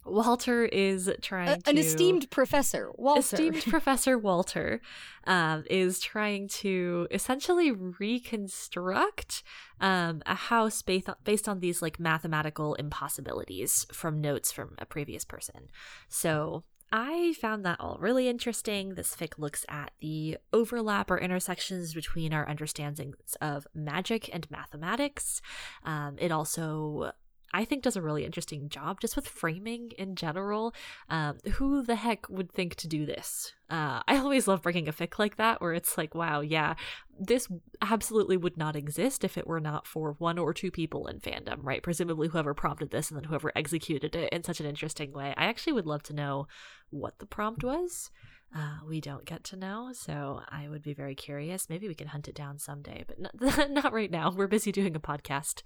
Walter is trying to. An esteemed professor, Walter. Esteemed [laughs] Professor Walter um, is trying to essentially reconstruct um, a house based on, based on these like mathematical impossibilities from notes from a previous person. So I found that all really interesting. This fic looks at the overlap or intersections between our understandings of magic and mathematics. Um, it also I think does a really interesting job just with framing in general. Um, who the heck would think to do this? Uh, I always love bringing a fic like that where it's like, wow, yeah, this absolutely would not exist if it were not for one or two people in fandom, right? Presumably whoever prompted this and then whoever executed it in such an interesting way. I actually would love to know what the prompt was. Uh, we don't get to know, so I would be very curious. Maybe we can hunt it down someday, but not, [laughs] not right now. We're busy doing a podcast.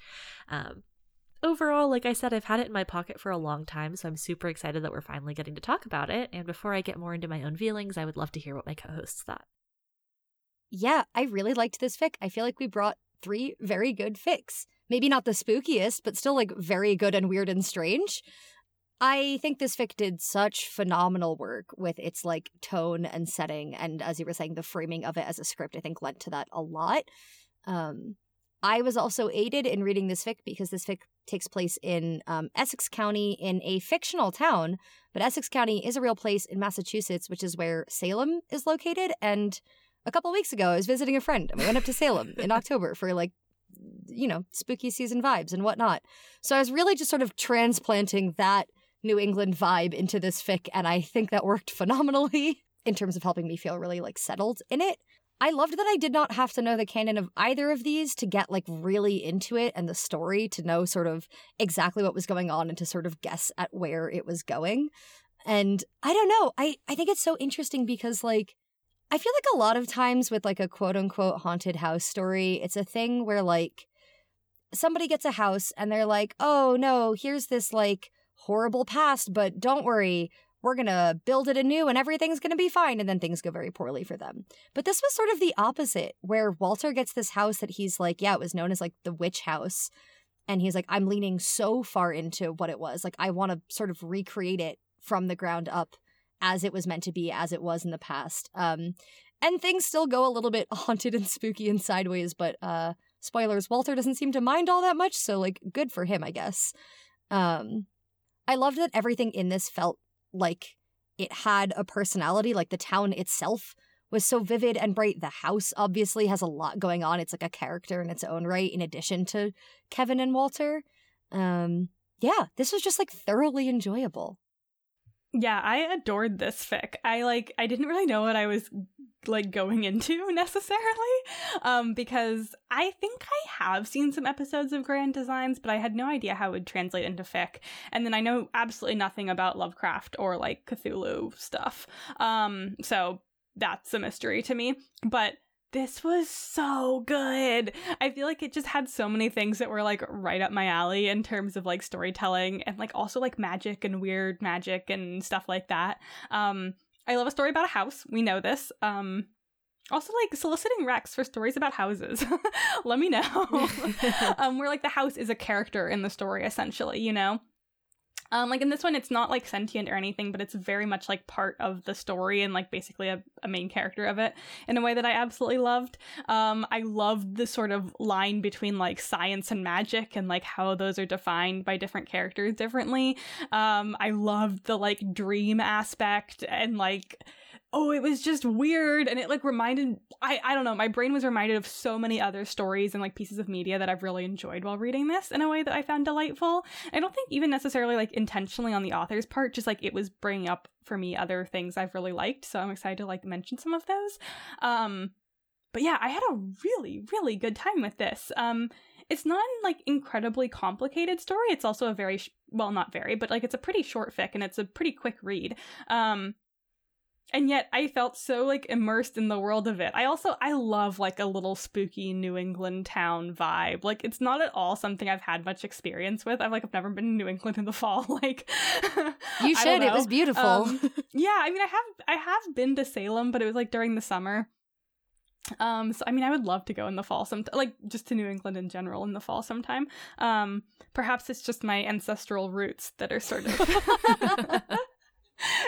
Um, overall, like I said, I've had it in my pocket for a long time, so I'm super excited that we're finally getting to talk about it. And before I get more into my own feelings, I would love to hear what my co hosts thought. Yeah, I really liked this fic. I feel like we brought three very good fics. Maybe not the spookiest, but still like very good and weird and strange. I think this fic did such phenomenal work with its like tone and setting, and as you were saying, the framing of it as a script, I think lent to that a lot. Um, I was also aided in reading this fic because this fic takes place in um, Essex County in a fictional town, but Essex County is a real place in Massachusetts, which is where Salem is located. And a couple weeks ago, I was visiting a friend and we went up to Salem in October for like, you know, spooky season vibes and whatnot. So I was really just sort of transplanting that New England vibe into this fic, and I think that worked [laughs] phenomenally in terms of helping me feel really like settled in it. I loved that I did not have to know the canon of either of these to get like really into it and the story to know sort of exactly what was going on and to sort of guess at where it was going. And I don't know. I I think it's so interesting because like I feel like a lot of times with like a quote unquote haunted house story, it's a thing where like somebody gets a house and they're like, oh no, here's this like horrible past, but don't worry, we're going to build it anew and everything's going to be fine. And then things go very poorly for them. But this was sort of the opposite, where Walter gets this house that he's like, yeah, it was known as like the witch house. And he's like, I'm leaning so far into what it was. Like, I want to sort of recreate it from the ground up as it was meant to be, as it was in the past. Um, and things still go a little bit [laughs] haunted and spooky and sideways, but uh, spoilers, Walter doesn't seem to mind all that much. So, like, good for him, I guess. Um, I loved that everything in this felt like it had a personality, like the town itself was so vivid and bright. The house obviously has a lot going on. It's like a character in its own right, in addition to Kevin and Walter. Um, yeah, this was just like thoroughly enjoyable. Yeah, I adored this fic. I like I didn't really know what I was like going into [laughs] necessarily um because I think I have seen some episodes of Grand Designs, but I had no idea how it would translate into fic. And then I know absolutely nothing about Lovecraft or like Cthulhu stuff. Um so that's a mystery to me. But this was so good. I feel like it just had so many things that were like right up my alley in terms of like storytelling and like also like magic and weird magic and stuff like that. Um I love a story about a house. We know this. Um also like soliciting recs for stories about houses. [laughs] Let me know. [laughs] [laughs] um where like the house is a character in the story essentially, you know? Um, like in this one, it's not like sentient or anything, but it's very much like part of the story and like basically a, a main character of it in a way that I absolutely loved. Um, I loved the sort of line between like science and magic and like how those are defined by different characters differently. Um, I loved the like dream aspect and like oh, it was just weird. And it like reminded, I, I don't know, my brain was reminded of so many other stories and like pieces of media that I've really enjoyed while reading this in a way that I found delightful. I don't think even necessarily like intentionally on the author's part, just like it was bringing up for me other things I've really liked. So I'm excited to like mention some of those. Um, but yeah, I had a really, really good time with this. Um, it's not an like incredibly complicated story. It's also a very sh- well, not very, but like it's a pretty short fic and it's a pretty quick read. Um, and yet I felt so like immersed in the world of it. I also I love like a little spooky New England town vibe. Like it's not at all something I've had much experience with. I've like I've never been in New England in the [laughs] fall. Like you should. It was beautiful. Um, yeah, I mean I have I have been to Salem, but it was like during the summer. Um, so I mean, I would love to go in the fall, some like just to New England in general in the fall sometime. Um, perhaps it's just my ancestral roots that are sort of [laughs] [laughs]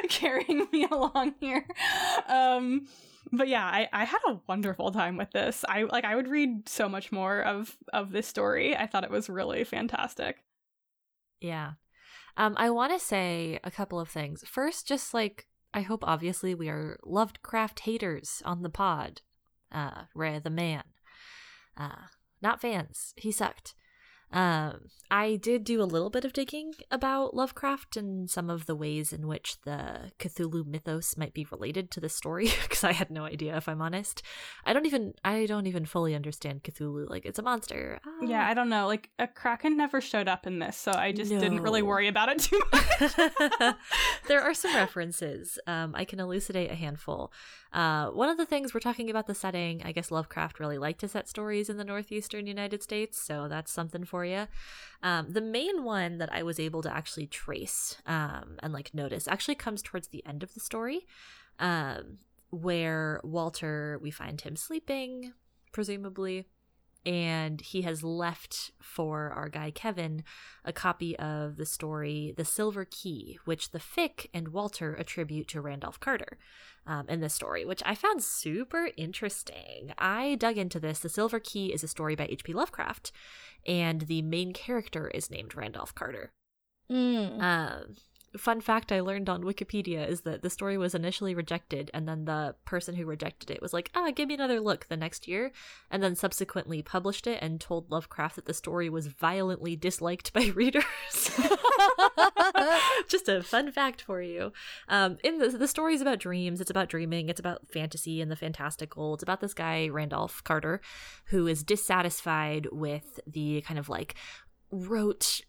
[laughs] carrying me along here. Um, but yeah, I, I had a wonderful time with this. I like I would read so much more of of this story. I thought it was really fantastic. Yeah. Um, I want to say a couple of things. First, just like I hope obviously we are Lovecraft haters on the pod. Uh, Ray the man. Uh, not fans. He sucked. Um, I did do a little bit of digging about Lovecraft and some of the ways in which the Cthulhu mythos might be related to the story [laughs] because I had no idea if I'm honest. I don't even I don't even fully understand Cthulhu like it's a monster. Ah. Yeah, I don't know. Like a kraken never showed up in this, so I just no. didn't really worry about it too [laughs] much. there are some references. Um, I can elucidate a handful. Uh, one of the things we're talking about the setting, I guess Lovecraft really liked to set stories in the northeastern United States, so that's something for Um, the main one that I was able to actually trace um, and like notice actually comes towards the end of the story, um, where Walter we find him sleeping, presumably and he has left for our guy Kevin a copy of the story The Silver Key, which the Fic and Walter attribute to Randolph Carter um, in this story, which I found super interesting. I dug into this. The Silver Key is a story by H.P. Lovecraft, and the main character is named Randolph Carter. Mm. Um, fun fact I learned on Wikipedia is that the story was initially rejected, and then the person who rejected it was like, ah, give me another look the next year, and then subsequently published it and told Lovecraft that the story was violently disliked by [laughs] readers. [laughs] Just a fun fact for you. Um, in the, the story is about dreams, it's about dreaming, it's about fantasy and the fantastical. It's about this guy, Randolph Carter, who is dissatisfied with the kind of like rote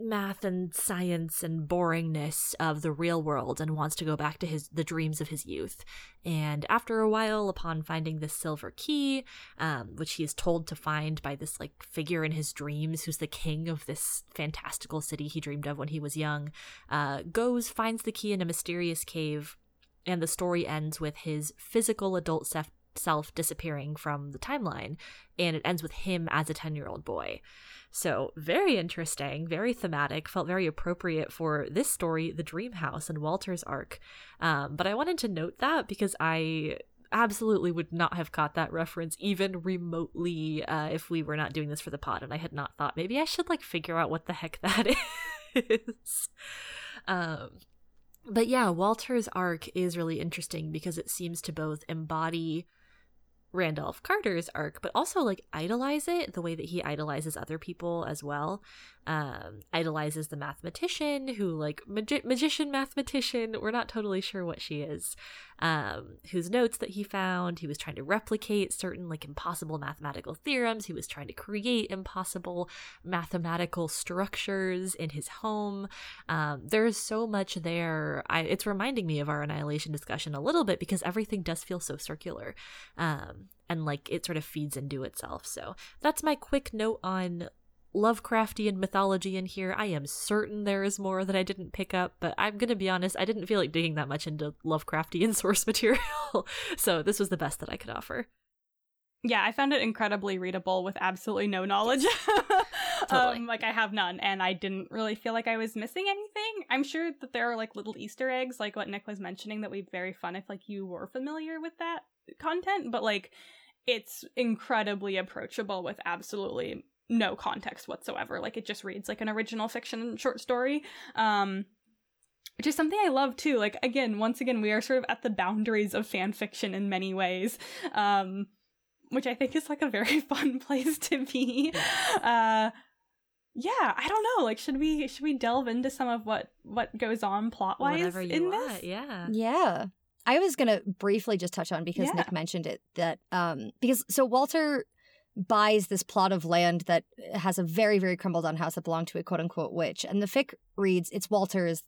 math and science and boringness of the real world and wants to go back to his the dreams of his youth. And after a while, upon finding this silver key, um, which he is told to find by this like figure in his dreams, who's the king of this fantastical city he dreamed of when he was young, uh, goes finds the key in a mysterious cave, and the story ends with his physical adult self self disappearing from the timeline, and it ends with him as a ten year old boy. So, very interesting, very thematic, felt very appropriate for this story, The Dream House and Walter's arc. Um, but I wanted to note that because I absolutely would not have caught that reference even remotely uh, if we were not doing this for the pod and I had not thought maybe I should like figure out what the heck that [laughs] is. um, but yeah, Walter's arc is really interesting because it seems to both embody Randolph Carter's arc, but also like idolize it the way that he idolizes other people as well. Um, idolizes the mathematician who, like, magi- magician mathematician, we're not totally sure what she is, um, whose notes that he found. He was trying to replicate certain, like, impossible mathematical theorems. He was trying to create impossible mathematical structures in his home. Um, there's so much there. I, it's reminding me of our annihilation discussion a little bit because everything does feel so circular. Um, and like it sort of feeds into itself. So that's my quick note on Lovecraftian mythology in here. I am certain there is more that I didn't pick up, but I'm going to be honest, I didn't feel like digging that much into Lovecraftian [laughs] source material. [laughs] so this was the best that I could offer. Yeah, I found it incredibly readable with absolutely no knowledge. [laughs] totally. um, like I have none, and I didn't really feel like I was missing anything. I'm sure that there are like little Easter eggs, like what Nick was mentioning, that would be very fun if like you were familiar with that content, but like it's incredibly approachable with absolutely no context whatsoever. Like it just reads like an original fiction short story. Um which is something I love too. Like again, once again, we are sort of at the boundaries of fan fiction in many ways. Um which I think is like a very [laughs] fun place to be. Uh yeah, I don't know. Like should we should we delve into some of what what goes on plot wise Whatever you in want, this? yeah. Yeah. I was gonna briefly just touch on because Yeah. Nick mentioned it that um because so Walter buys this plot of land that has a very very crumbled down house that belonged to a quote unquote witch and the fic reads it's Walter's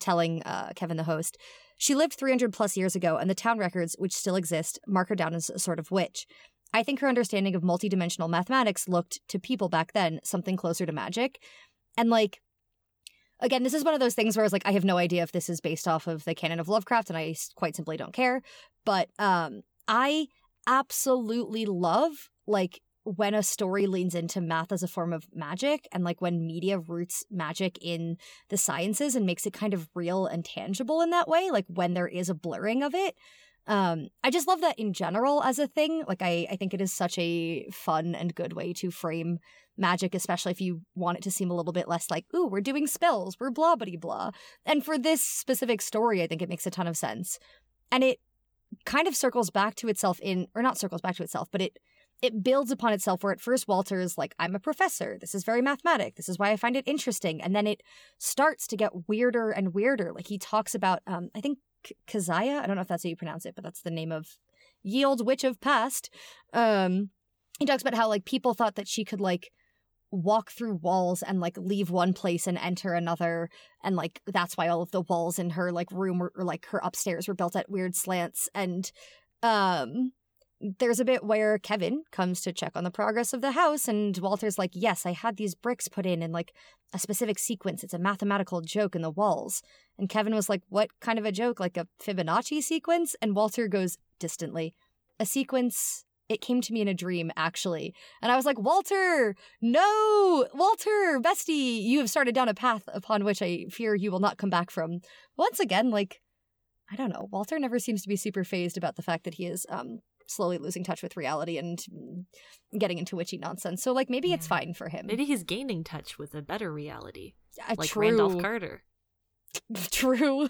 telling uh, Kevin the host she lived 300 plus years ago and the town records which still exist mark her down as a sort of witch. I think her understanding of multidimensional mathematics looked to people back then something closer to magic and like again, this is one of those things where I was like, I have no idea if this is based off of the canon of Lovecraft, and I quite simply don't care. But um, I absolutely love like when a story leans into math as a form of magic, and like when media roots magic in the sciences and makes it kind of real and tangible in that way. Like when there is a blurring of it. Um, I just love that in general as a thing. Like I, I think it is such a fun and good way to frame magic, especially if you want it to seem a little bit less like, ooh, we're doing spells, we're blah blah blah. And for this specific story, I think it makes a ton of sense. And it kind of circles back to itself in or not circles back to itself, but it it builds upon itself where at first Walter is like, I'm a professor. This is very mathematic. This is why I find it interesting. And then it starts to get weirder and weirder. Like he talks about, um, I think K- Keziah. I don't know if that's how you pronounce it, but that's the name of ye old witch of past. Um, he talks about how like people thought that she could like walk through walls and like leave one place and enter another and like that's why all of the walls in her like room were, or like her upstairs were built at weird slants and um there's a bit where Kevin comes to check on the progress of the house and Walter's like yes I had these bricks put in in like a specific sequence. It's a mathematical joke in the walls. And Kevin was like what kind of a joke? Like a Fibonacci sequence? And Walter goes distantly a sequence it came to me in a dream actually and I was like, Walter, no, Walter, bestie, you have started down a path upon which I fear you will not come back from. Once again, like, I don't know, Walter never seems to be super fazed about the fact that he is um slowly losing touch with reality and mm, getting into witchy nonsense. So like maybe it's fine for him. Maybe he's gaining touch with a better reality, Uh, like true. Randolph Carter. [laughs] True.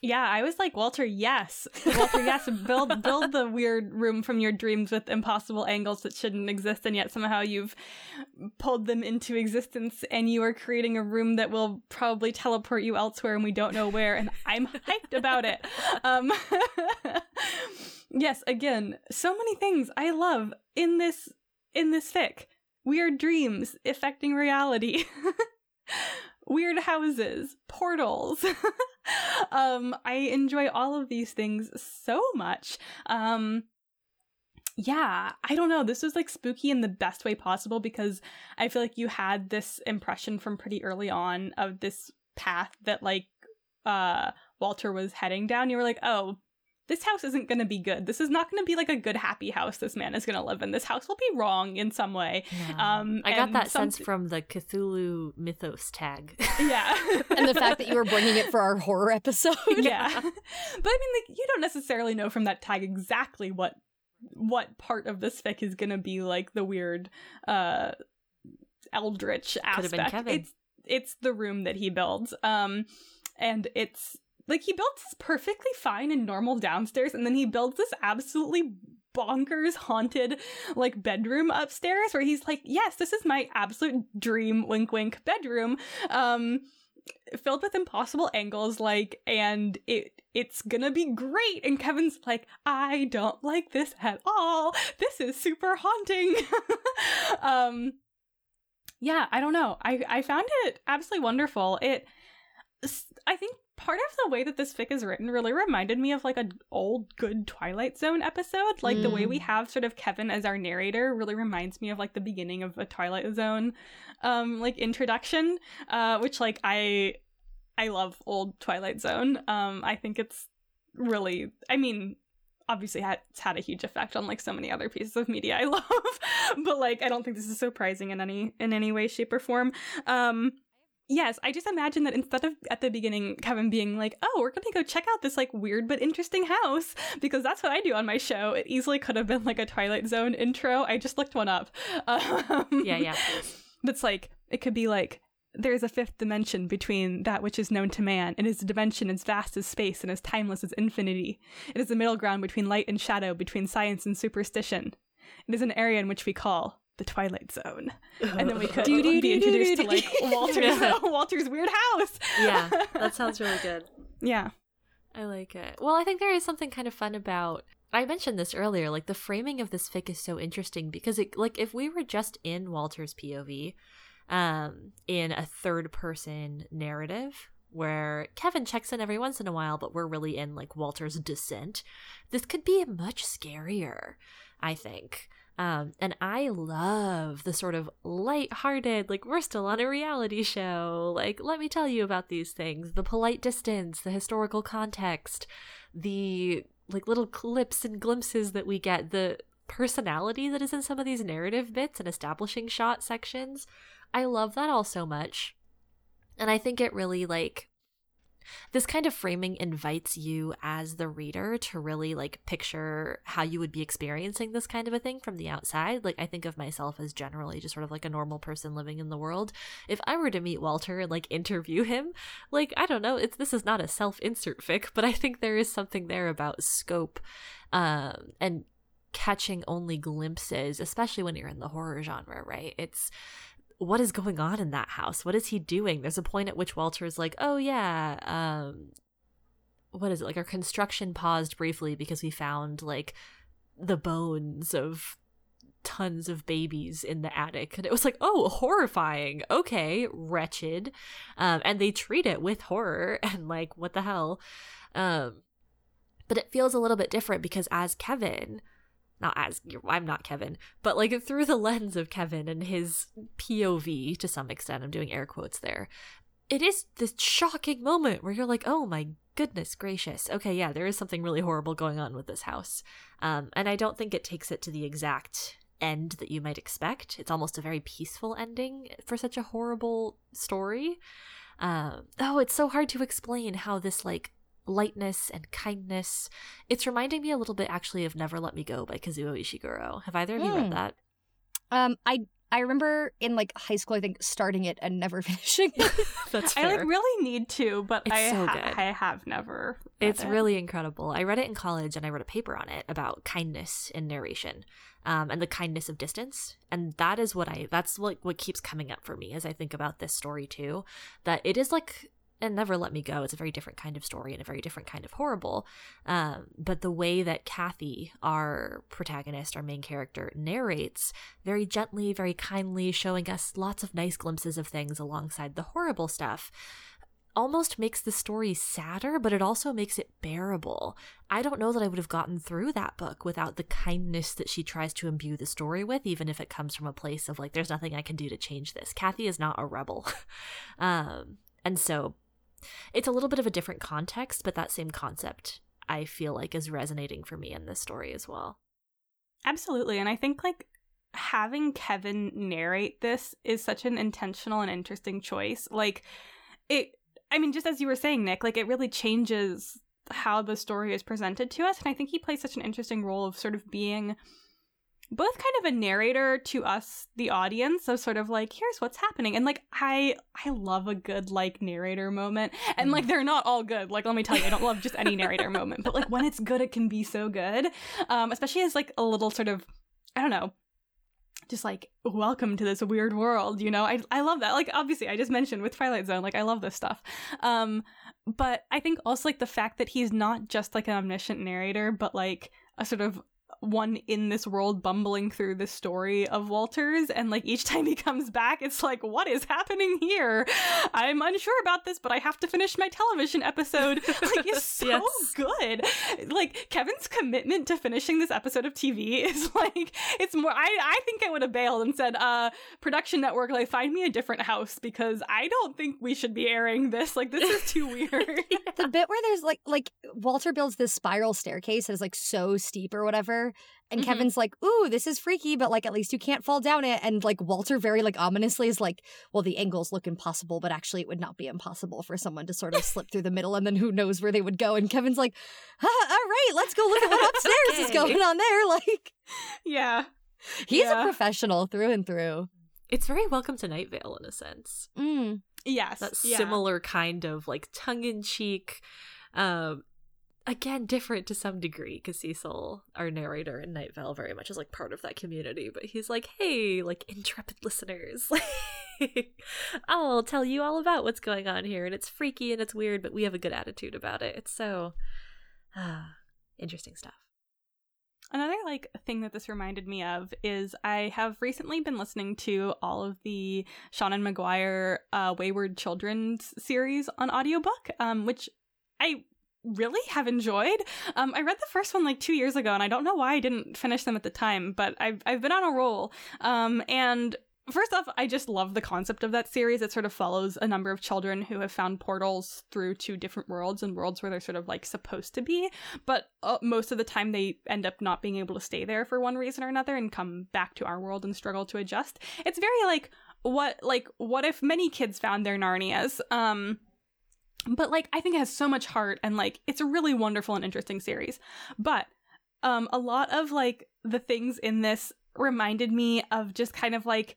Yeah, I was like, Walter, yes. Walter, yes. Build build the weird room from your dreams with impossible angles that shouldn't exist, and yet somehow you've pulled them into existence and you are creating a room that will probably teleport you elsewhere and we don't know where, and I'm hyped about it. Um [laughs] Yes, again, so many things I love in this in this fic. Weird dreams affecting reality. [laughs] weird houses, portals. [laughs] um, I enjoy all of these things so much. Um, yeah, I don't know. This was like spooky in the best way possible because I feel like you had this impression from pretty early on of this path that like uh Walter was heading down. You were like, "Oh, this house isn't going to be good. This is not going to be like a good, happy house this man is going to live in. This house will be wrong in some way. Yeah. Um, I got that some... sense from the Cthulhu mythos tag. Yeah. [laughs] and the fact that you were bringing it for our horror episode. Yeah. [laughs] But I mean, like, you don't necessarily know from that tag exactly what what part of this fic is going to be like the weird uh eldritch aspect. It's it's the room that he builds. Um and it's like he builds this perfectly fine and normal downstairs, and then he builds this absolutely bonkers haunted like bedroom upstairs where he's like, "Yes, this is my absolute dream wink wink bedroom." Um filled with impossible angles like and it it's gonna be great. And kevin's like i don't like this at all. This is super haunting. [laughs] Um yeah i don't know. I i found it absolutely wonderful. It i think part of the way that this fic is written really reminded me of like an old good Twilight Zone episode. Like mm. the way we mm. have sort of Kevin as our narrator really reminds me of like the beginning of a Twilight Zone um like introduction. Uh which like I I love old Twilight Zone. Um I think it's really I mean obviously had, it's had a huge effect on like so many other pieces of media I [laughs] love. but like I don't think this is surprising in any in any way shape or form. Um yes, I just imagine that instead of at the beginning Kevin being like, "Oh, we're gonna go check out this like weird but interesting house," because that's what I do on my show. It easily could have been like a Twilight Zone intro. I just looked one up. [laughs] Um, yeah, yeah. That's like it could be like there is a fifth dimension between that which is known to man. It is a dimension as vast as space and as timeless as infinity. It is a middle ground between light and shadow, between science and superstition. It is an area in which we call the Twilight Zone, and then we [laughs] could be introduced to like [laughs] Walter's [laughs] Walter's weird house. yeah, that sounds really good. Yeah, I like it. Well, I think there is something kind of fun about. I mentioned this earlier. Like the framing of this fic is so interesting because it, like, if we were just in Walter's POV, um, in a third person narrative, where Kevin checks in every once in a while, but we're really in like Walter's descent, this could be much scarier, I think. Um, and I love the sort of light-hearted, like we're still on a reality show. Like, let me tell you about these things: the polite distance, the historical context, the like little clips and glimpses that we get, the personality that is in some of these narrative bits and establishing shot sections. I love that all so much. And I think it really like this kind of framing invites you as the reader to really like picture how you would be experiencing this kind of a thing from the outside. Like I think of myself as generally just sort of like a normal person living in the world. If I were to meet Walter and like interview him, like I don't know, it's this is not a self-insert fic, but I think there is something there about scope um and catching only glimpses, especially when you're in the horror genre, right? It's what is going on in that house? What is he doing? There's a point at which Walter is like, oh, yeah, um, what is it? Like our construction paused briefly because we found like the bones of tons of babies in the attic and it was like oh horrifying okay wretched um and they treat it with horror [laughs] and like what the hell um but it feels a little bit different because as kevin not as I'm not Kevin, but like through the lens of Kevin and his POV to some extent. I'm doing air quotes there. It is this shocking moment where you're like, oh my goodness gracious. Okay, yeah, there is something really horrible going on with this house. Um, and I don't think it takes it to the exact end that you might expect. It's almost a very peaceful ending for such a horrible story. Um, oh, it's so hard to explain how this like lightness and kindness. It's reminding me a little bit actually of Never Let Me Go by Kazuo Ishiguro. Have either of you read hmm. that? Um, I I remember in like high school, I think starting it and never [laughs] finishing it. [laughs] That's fair. I like really need to, but it's I, so ha- I have never. It's it. really incredible. I read it in college and I wrote a paper on it about kindness in narration, um, and the kindness of distance. And that is what I. That's like what keeps coming up for me as I think about this story too. That it is like and Never Let Me Go, it's a very different kind of story and a very different kind of horrible. Um, but the way that Kathy, our protagonist, our main character, narrates very gently, very kindly, showing us lots of nice glimpses of things alongside the horrible stuff, almost makes the story sadder, but it also makes it bearable. I don't know that I would have gotten through that book without the kindness that she tries to imbue the story with, even if it comes from a place of like, there's nothing I can do to change this. Kathy is not a rebel. [laughs] um, and so it's a little bit of a different context, but that same concept I feel like is resonating for me in this story as well. Absolutely. And I think like having Kevin narrate this is such an intentional and interesting choice. Like it I mean, just as you were saying, Nick, like it really changes how the story is presented to us. And I think he plays such an interesting role of sort of being both kind of a narrator to us the audience so sort of like here's what's happening. And like i i love a good like narrator moment. And like mm. they're not all good. Like let me tell you i don't love just any narrator moment. But like when it's good it can be so good. Um especially as like a little sort of i don't know just like welcome to this weird world you know? I i love that. Like obviously i just mentioned with twilight zone like i love this stuff. Um but i think also like the fact that he's not just like an omniscient narrator but like a sort of one in this world bumbling through the story of Walters and like each [laughs] time he comes back it's like what is happening here? I'm unsure about this but I have to finish my television episode. [laughs] Like it's so yes. good. Like Kevin's commitment to finishing this episode of TV [laughs] is like it's more I I think I would have bailed and said uh production network like find me a different house because I don't think we should be airing this. Like this is too weird. The bit where there's like like Walter builds this spiral staircase that is like so steep or whatever and mm-hmm. Kevin's like, "Ooh, this is freaky, but like at least you can't fall down it." And like Walter very like ominously is like, "Well, the angles look impossible, but actually it would not be impossible for someone to sort of slip through the middle and then who knows where they would go." And Kevin's like, ah, "All right, let's go look at what [laughs] upstairs okay. is going on there." [laughs] Like, yeah. He's yeah. a professional through and through. It's very welcome to Night Vale in a sense. Mm. Yes. That yeah. similar kind of like tongue in cheek um again different to some degree because Cecil, our narrator in Night Vale, very much is like part of that community. But he's like, hey, like intrepid listeners, [laughs] I'll tell you all about what's going on here, and it's freaky and it's weird, but we have a good attitude about it. It's so ah, interesting stuff. Another like thing that this reminded me of is I have recently been listening to all of the Seanan McGuire uh, Wayward Children's series on audiobook, um, which I really have enjoyed. Um, I read the first one like two years ago, and I don't know why I didn't finish them at the time, but I've I've been on a roll. Um, and first off, I just love the concept of that series. It sort of follows a number of children who have found portals through two different worlds and worlds where they're sort of like supposed to be, but uh, most of the time they end up not being able to stay there for one reason or another and come back to our world and struggle to adjust. It's very like what like what if many kids found their Narnias? Um but like I think it has so much heart and like it's a really wonderful and interesting series. But um a lot of like the things in this reminded me of just kind of like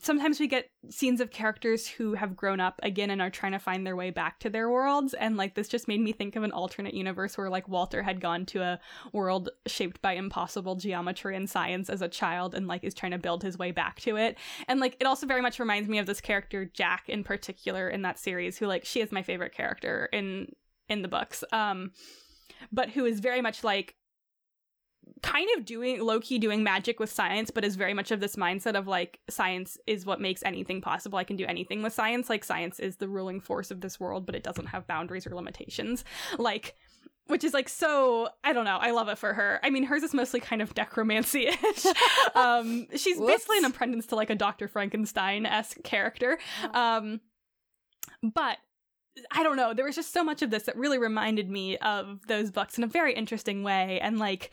sometimes we get scenes of characters who have grown up again and are trying to find their way back to their worlds. And like this just made me think of an alternate universe where like Walter had gone to a world shaped by impossible geometry and science as a child and like is trying to build his way back to it. And like it also very much reminds me of this character Jack in particular in that series who like she is my favorite character in in the books. Um but who is very much like kind of doing low key doing magic with science, but is very much of this mindset of like science is what makes anything possible. I can do anything with science. Like science is the ruling force of this world, but it doesn't have boundaries or limitations. Like which is like so I don't know. I love it for her. I mean, hers is mostly kind of necromancy ish. [laughs] um, she's basically an apprentice to like a Dr. Frankenstein esque character. Um, but I don't know. There was just so much of this that really reminded me of those books in a very interesting way, and like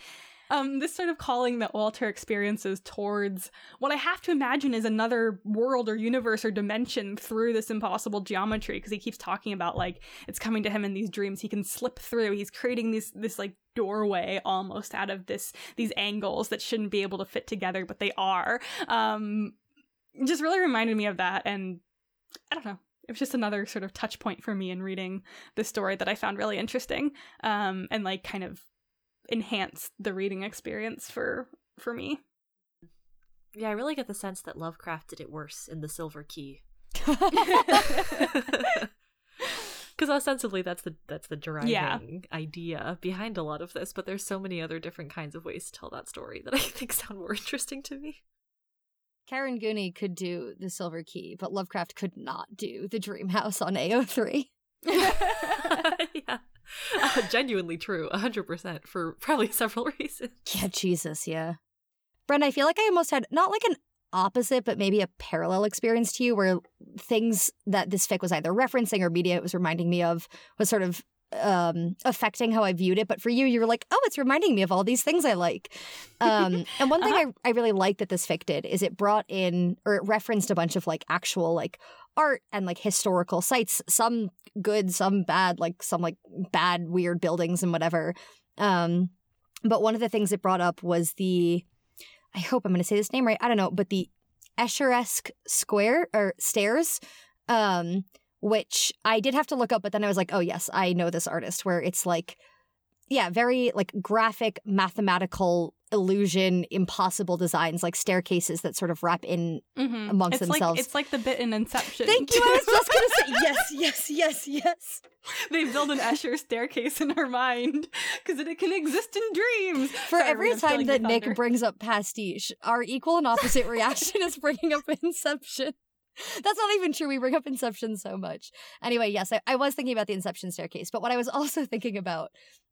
um, this sort of calling that Walter experiences towards what I have to imagine is another world or universe or dimension through this impossible geometry because he keeps talking about like it's coming to him in these dreams. He can slip through. He's creating this this like doorway almost out of this these angles that shouldn't be able to fit together, but they are. Um, just really reminded me of that, and I don't know it was just another sort of touch point for me in reading the story that I found really interesting um, and like kind of enhanced the reading experience for for me. Yeah, I really get the sense that Lovecraft did it worse in The Silver Key. [laughs] [laughs] because ostensibly that's the that's the driving Yeah. idea behind a lot of this but there's so many other different kinds of ways to tell that story that i think sound more interesting to me Karen Gooney could do the Silver Key, but Lovecraft could not do the Dream House on AO3. [laughs] yeah Uh, genuinely true 100% for probably [laughs] several reasons Yeah, Jesus, yeah. Brenna, I feel like I almost had not like an opposite, but maybe a parallel experience to you where things that this fic was either referencing or media it was reminding me of was sort of um affecting how I viewed it. But for you, you were like, oh, it's reminding me of all these things I like. Um [laughs] and one thing I, I really like that this fic did is it brought in or it referenced a bunch of like actual like art and like historical sites, some good, some bad, like some like bad, weird buildings and whatever. Um but one of the things it brought up was the I hope I'm going to say this name right. I don't know, but the Escheresque Square or stairs, um, which I did have to look up, but then I was like, oh yes, I know this artist. Where it's like, yeah, very like graphic, mathematical illusion, impossible designs, like staircases that sort of wrap in. Mhm. Amongst it's themselves. Like, it's like the bit in Inception. Thank you. I was just going to say [laughs] yes, yes, yes, yes. [laughs] they build an Escher staircase in her mind because it can exist in dreams. For Sorry, every time that Nick brings up pastiche, our equal and opposite reaction is bringing up [laughs] Inception. That's not even true. We bring up Inception so much. Anyway, yes, I, I was thinking about the Inception staircase, but what I was also [laughs] thinking about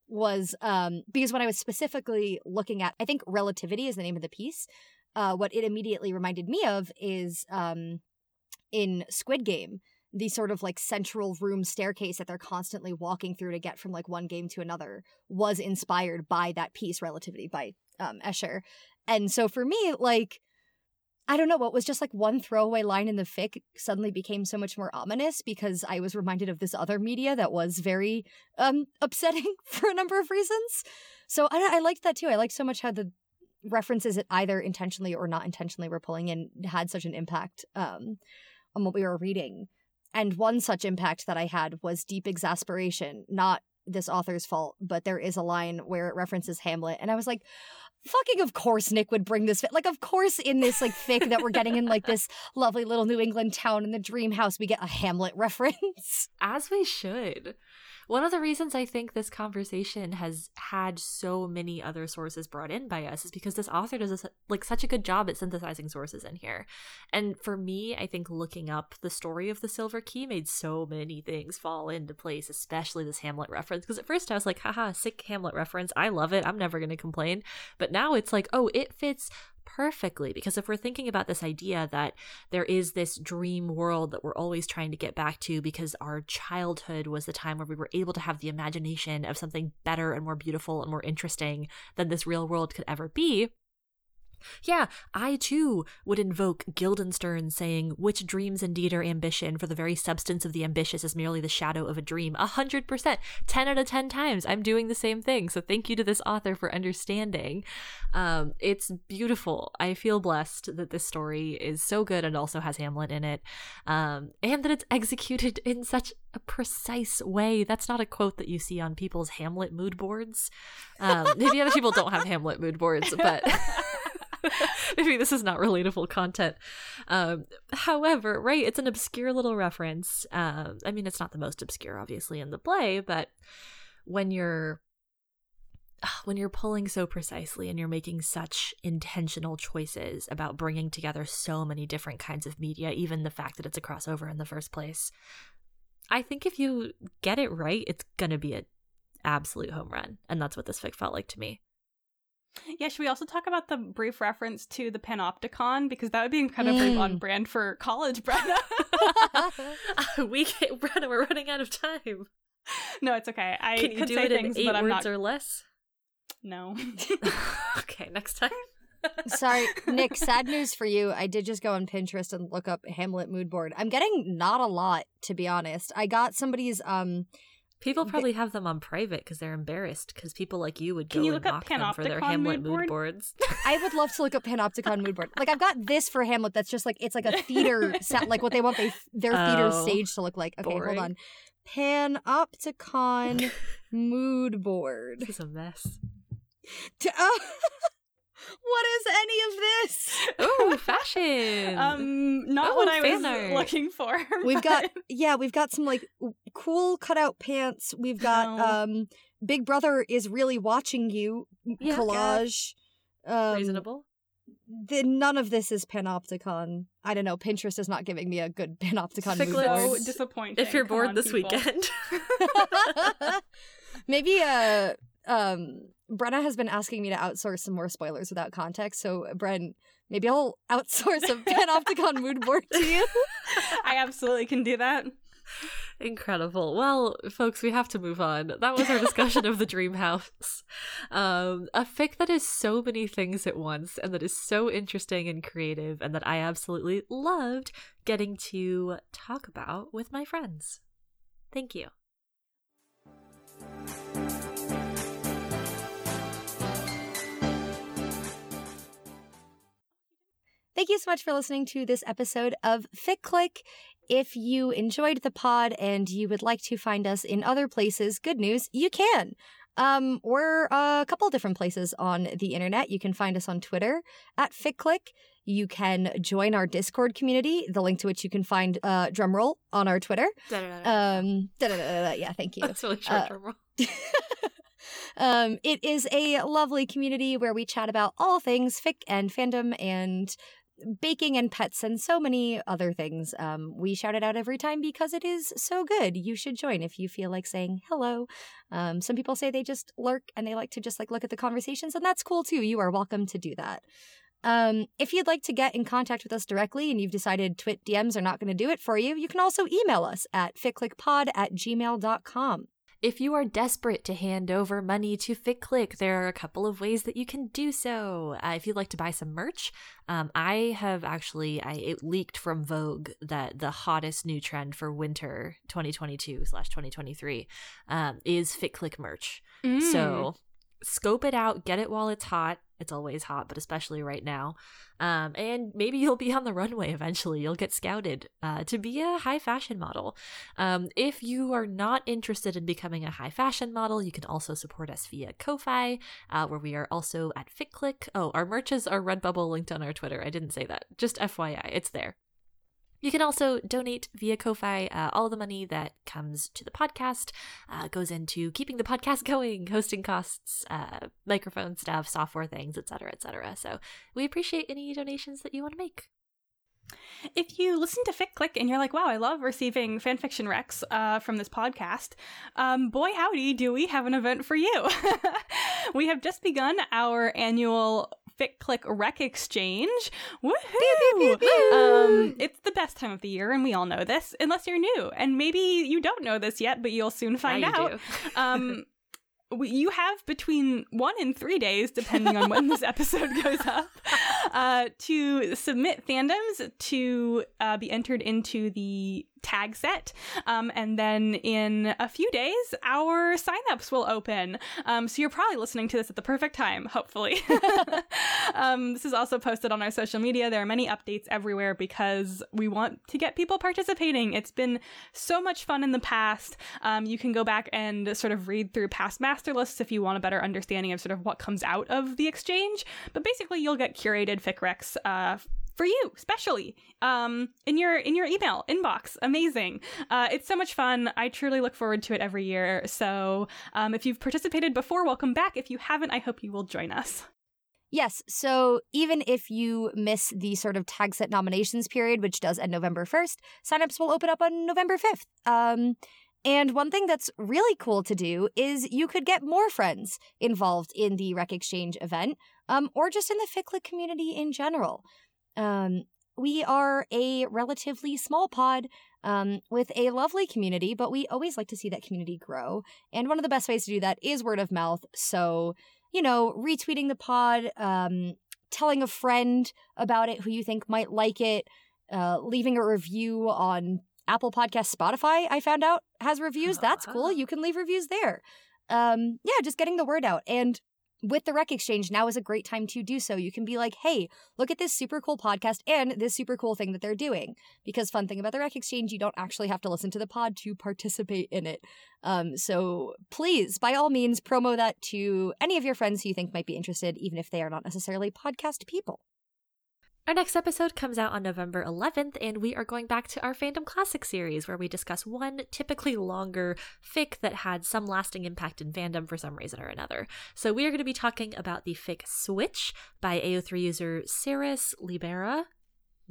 was um, because when I was specifically looking at, I think Relativity is the name of the piece. Uh, what it immediately reminded me of is um, in Squid Game, the sort of like central room staircase that they're constantly walking through to get from like one game to another was inspired by that piece, Relativity by um, Escher. And so for me, like, I don't know what was just like one throwaway line in the fic suddenly became so much more ominous because I was reminded of this other media that was very um [laughs] upsetting [laughs] for a number of reasons. So I, I liked that too. I liked so much how the references that either intentionally or not intentionally were pulling in had such an impact um on what we were reading. And one such impact that I had was deep exasperation, not this author's fault, but there is a line where it references Hamlet, and I was like, fucking of course Nick would bring this like of course in this like fic that we're getting in like this [laughs] lovely little New England town in the dream house we get a Hamlet reference. As we should. One of the reasons I think this conversation has had so many other sources brought in by us is because this author does like such a good job at synthesizing sources in here. And for me, I think looking up the story of the Silver Key made so many things fall into place, especially this Hamlet reference. Because at first I was like, haha, sick Hamlet reference. I love it. I'm never going to complain. But now it's like, oh, it fits perfectly because if we're thinking about this idea that there is this dream world that we're always trying to get back to because our childhood was the time where we were able to have the imagination of something better and more beautiful and more interesting than this real world could ever be. Yeah, I too would invoke Guildenstern saying, Which dreams indeed are ambition, for the very substance of the ambitious is merely the shadow of a dream. A hundred percent. Ten out of ten times. I'm doing the same thing. So thank you to this author for understanding. Um, it's beautiful. I feel blessed that this story is so good and also has Hamlet in it. Um, and that it's executed in such a precise way. That's not a quote that you see on people's Hamlet mood boards. Um, maybe other people don't have Hamlet mood boards, but. [laughs] [laughs] [laughs] Maybe this is not relatable content. Um, however, right, it's an obscure little reference. Um, I mean, it's not the most obscure, obviously, in the play, but when you're [sighs] when you're pulling so precisely and you're making such intentional choices about bringing together so many different kinds of media, even the fact that it's a crossover in the first place, I think if you get it right, it's gonna be an absolute home run, and that's what this fic felt like to me. Yeah, should we also talk about the brief reference to the Panopticon? Because that would be incredibly Mm. on brand for college, [laughs] Brenna. we get Brenna, we're running out of time. no, it's okay. I Can you could do say it in eight but I'm words not. or less? No. [laughs] [laughs] okay, next time. Sorry, Nick, sad news for you. I did just go on Pinterest and look up Hamlet mood board. I'm getting not a lot, to be honest. I got somebody's um People probably have them on private because they're embarrassed because people like you would go Can you and look up mock them for their Panopticon Hamlet mood mood, board? boards. [laughs] I would love to look up Panopticon mood board. Like I've got this for Hamlet that's just like it's like a theater [laughs] set like what they want they their theater Oh, stage to look like. Okay, boring. hold on. Panopticon [laughs] mood board. this is a mess. T- oh. What is any of this? [laughs] Oh, fashion. Um, not Oh, what I was art. looking for. [laughs] We've got yeah, we've got some like cool cutout pants. We've got Oh. um Big Brother is really watching you Yeah. collage. Um, reasonable. the, none of this is panopticon. I don't know. Pinterest is not giving me a good panopticon mood so disappointing. If you're Come bored on, this people. weekend. [laughs] Maybe uh um Brenna has been asking me to outsource some more spoilers without context. So Bren, maybe I'll [laughs] outsource a panopticon mood board to you. [laughs] I absolutely can do that. Incredible. Well, folks, we have to move on. That was our discussion of the Dream House. Um, a fic that is so many things at once and that is so interesting and creative and that I absolutely loved getting to talk about with my friends. Thank you. Thank you so much for listening to this episode of Fic Click. If you enjoyed the pod and you would like to find us in other places, good news, you can. Um, we're a couple different places on the internet. You can find us on Twitter at FicClick. You can join our Discord community, the link to which you can find uh, drumroll on our Twitter. Um, da-da-da-da-da. yeah, thank you. [laughs] That's really short uh, term. [laughs] um, it is a lovely community where we chat about all things fic and fandom and baking and pets and so many other things. Um, we shout it out every time because it is so good. You should join if you feel like saying hello. Um, some people say they just lurk and they like to just like look at the conversations, and that's cool too. You are welcome to do that. Um, if you'd like to get in contact with us directly and you've decided Twit DMs are not going to do it for you, you can also email us at ficlickpod at gmail.com. If you are desperate to hand over money to Fic Click, there are a couple of ways that you can do so. Uh, if you'd like to buy some merch, um, I have actually I it leaked from Vogue that the hottest new trend for winter 2022 slash 2023 um, is Fic Click merch. Mm. So scope it out, get it while it's hot. It's always hot, but especially right now. Um, and maybe [laughs] you'll be on the runway eventually. You'll get scouted uh, to be a high fashion model. Um, if you are not interested in becoming a high fashion model, you can also support us via Ko-Fi, uh, where we are also at FicClick. Oh, our merches are Redbubble linked on our Twitter. I didn't say that. Just FYI, it's there. You can also donate via Ko-Fi. Uh, all the money that comes to the podcast uh, goes into keeping the podcast [laughs] going, hosting costs, uh, microphone stuff, software things, etc., etc. So we appreciate any donations that you want to make. If you listen to Fic Click and you're like, wow, I love receiving fanfiction recs uh, from this podcast, um, boy howdy, do we have an event for you. [laughs] we have just begun our annual Fic Click rec exchange. Woohoo! Um, it's the best time of the year, and we all know this, unless you're new. And maybe you don't know this yet, but you'll soon find Now out. do. [laughs] um, we, you have between one and three days, depending on when this episode goes up, uh, to submit fandoms to uh, be entered into the tag set. Um, and then in a few days, our signups will open. Um, so you're probably listening to this at the perfect time, hopefully. [laughs] um, this is also posted on our social media. There are many updates everywhere because we want to get people participating. It's been so much fun in the past. Um, you can go back and sort of read through past master lists if you want a better understanding of sort of what comes out of the exchange. But basically, you'll get curated fic recs uh, for you, especially um, in your in your email inbox. Amazing! Uh, it's so much fun. I truly look forward to it every year. So um, if you've participated before, welcome back. If you haven't, I hope you will join us. Yes, so even if you miss the sort of tag set nominations period, which does end November 1st, signups will open up on November 5th. Um, and one thing that's really cool to do is you could get more friends involved in the Rec Exchange event, um, or just in the Fic Click community in general. Um, we are a relatively small pod um, with a lovely community, but we always like to see that community grow. And one of the best ways to do that is word of mouth. So, you know, retweeting the pod, um, telling a friend about it who you think might like it, uh, leaving a review on Apple Podcast, Spotify. I found out has reviews. That's cool. You can leave reviews there. Um, yeah, just getting the word out. And with the Rec Exchange, now is a great time to do so. You can be like, hey, look at this super cool podcast and this super cool thing that they're doing. Because, fun thing about the Rec Exchange, you don't actually have to listen to the pod to participate in it. Um, so please, by all means, promo that to any of your friends who you think might be interested, even if they are not necessarily podcast people. Our next episode comes out on November 11th, and we are going back to our Fandom Classic series where we discuss one typically longer fic that had some lasting impact in fandom for some reason or another. So, we are going to be talking about the fic Switch by AO3 user Cirrus Libera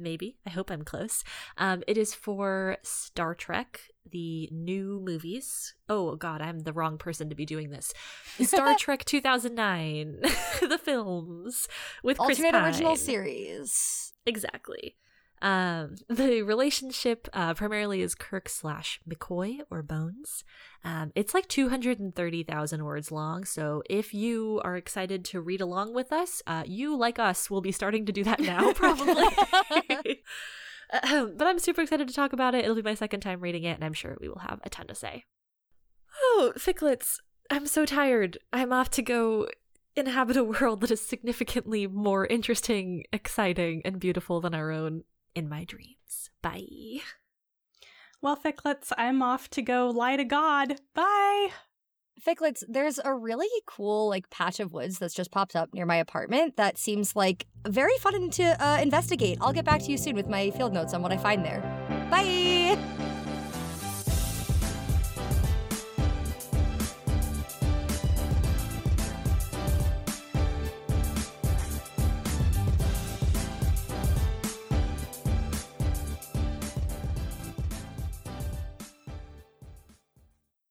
maybe. I hope I'm close. Um, it is for Star Trek, the new movies. Oh, God, I'm the wrong person to be doing this. Star [laughs] Trek 2009, [laughs] the films with Chris Alternate Pine. original series. Exactly. Um, [laughs] the relationship uh, primarily is Kirk slash McCoy or Bones. Um, it's like 230,000 words long. So if you are excited to read along with us, uh, you, like us, will be starting to do that now, [laughs] probably. [laughs] But I'm super excited to talk about it. It'll be my second time reading it, and I'm sure we will have a ton to say. Oh, Ficklets, I'm so tired. I'm off to go inhabit a world that is significantly more interesting, exciting, and beautiful than our own in my dreams. Bye. Well, Ficklets, I'm off to go lie to God. Bye. Ficklets, there's a really cool like patch of woods that's just popped up near my apartment that seems like very fun to uh, investigate. I'll get back to you soon with my field notes on what I find there. Bye.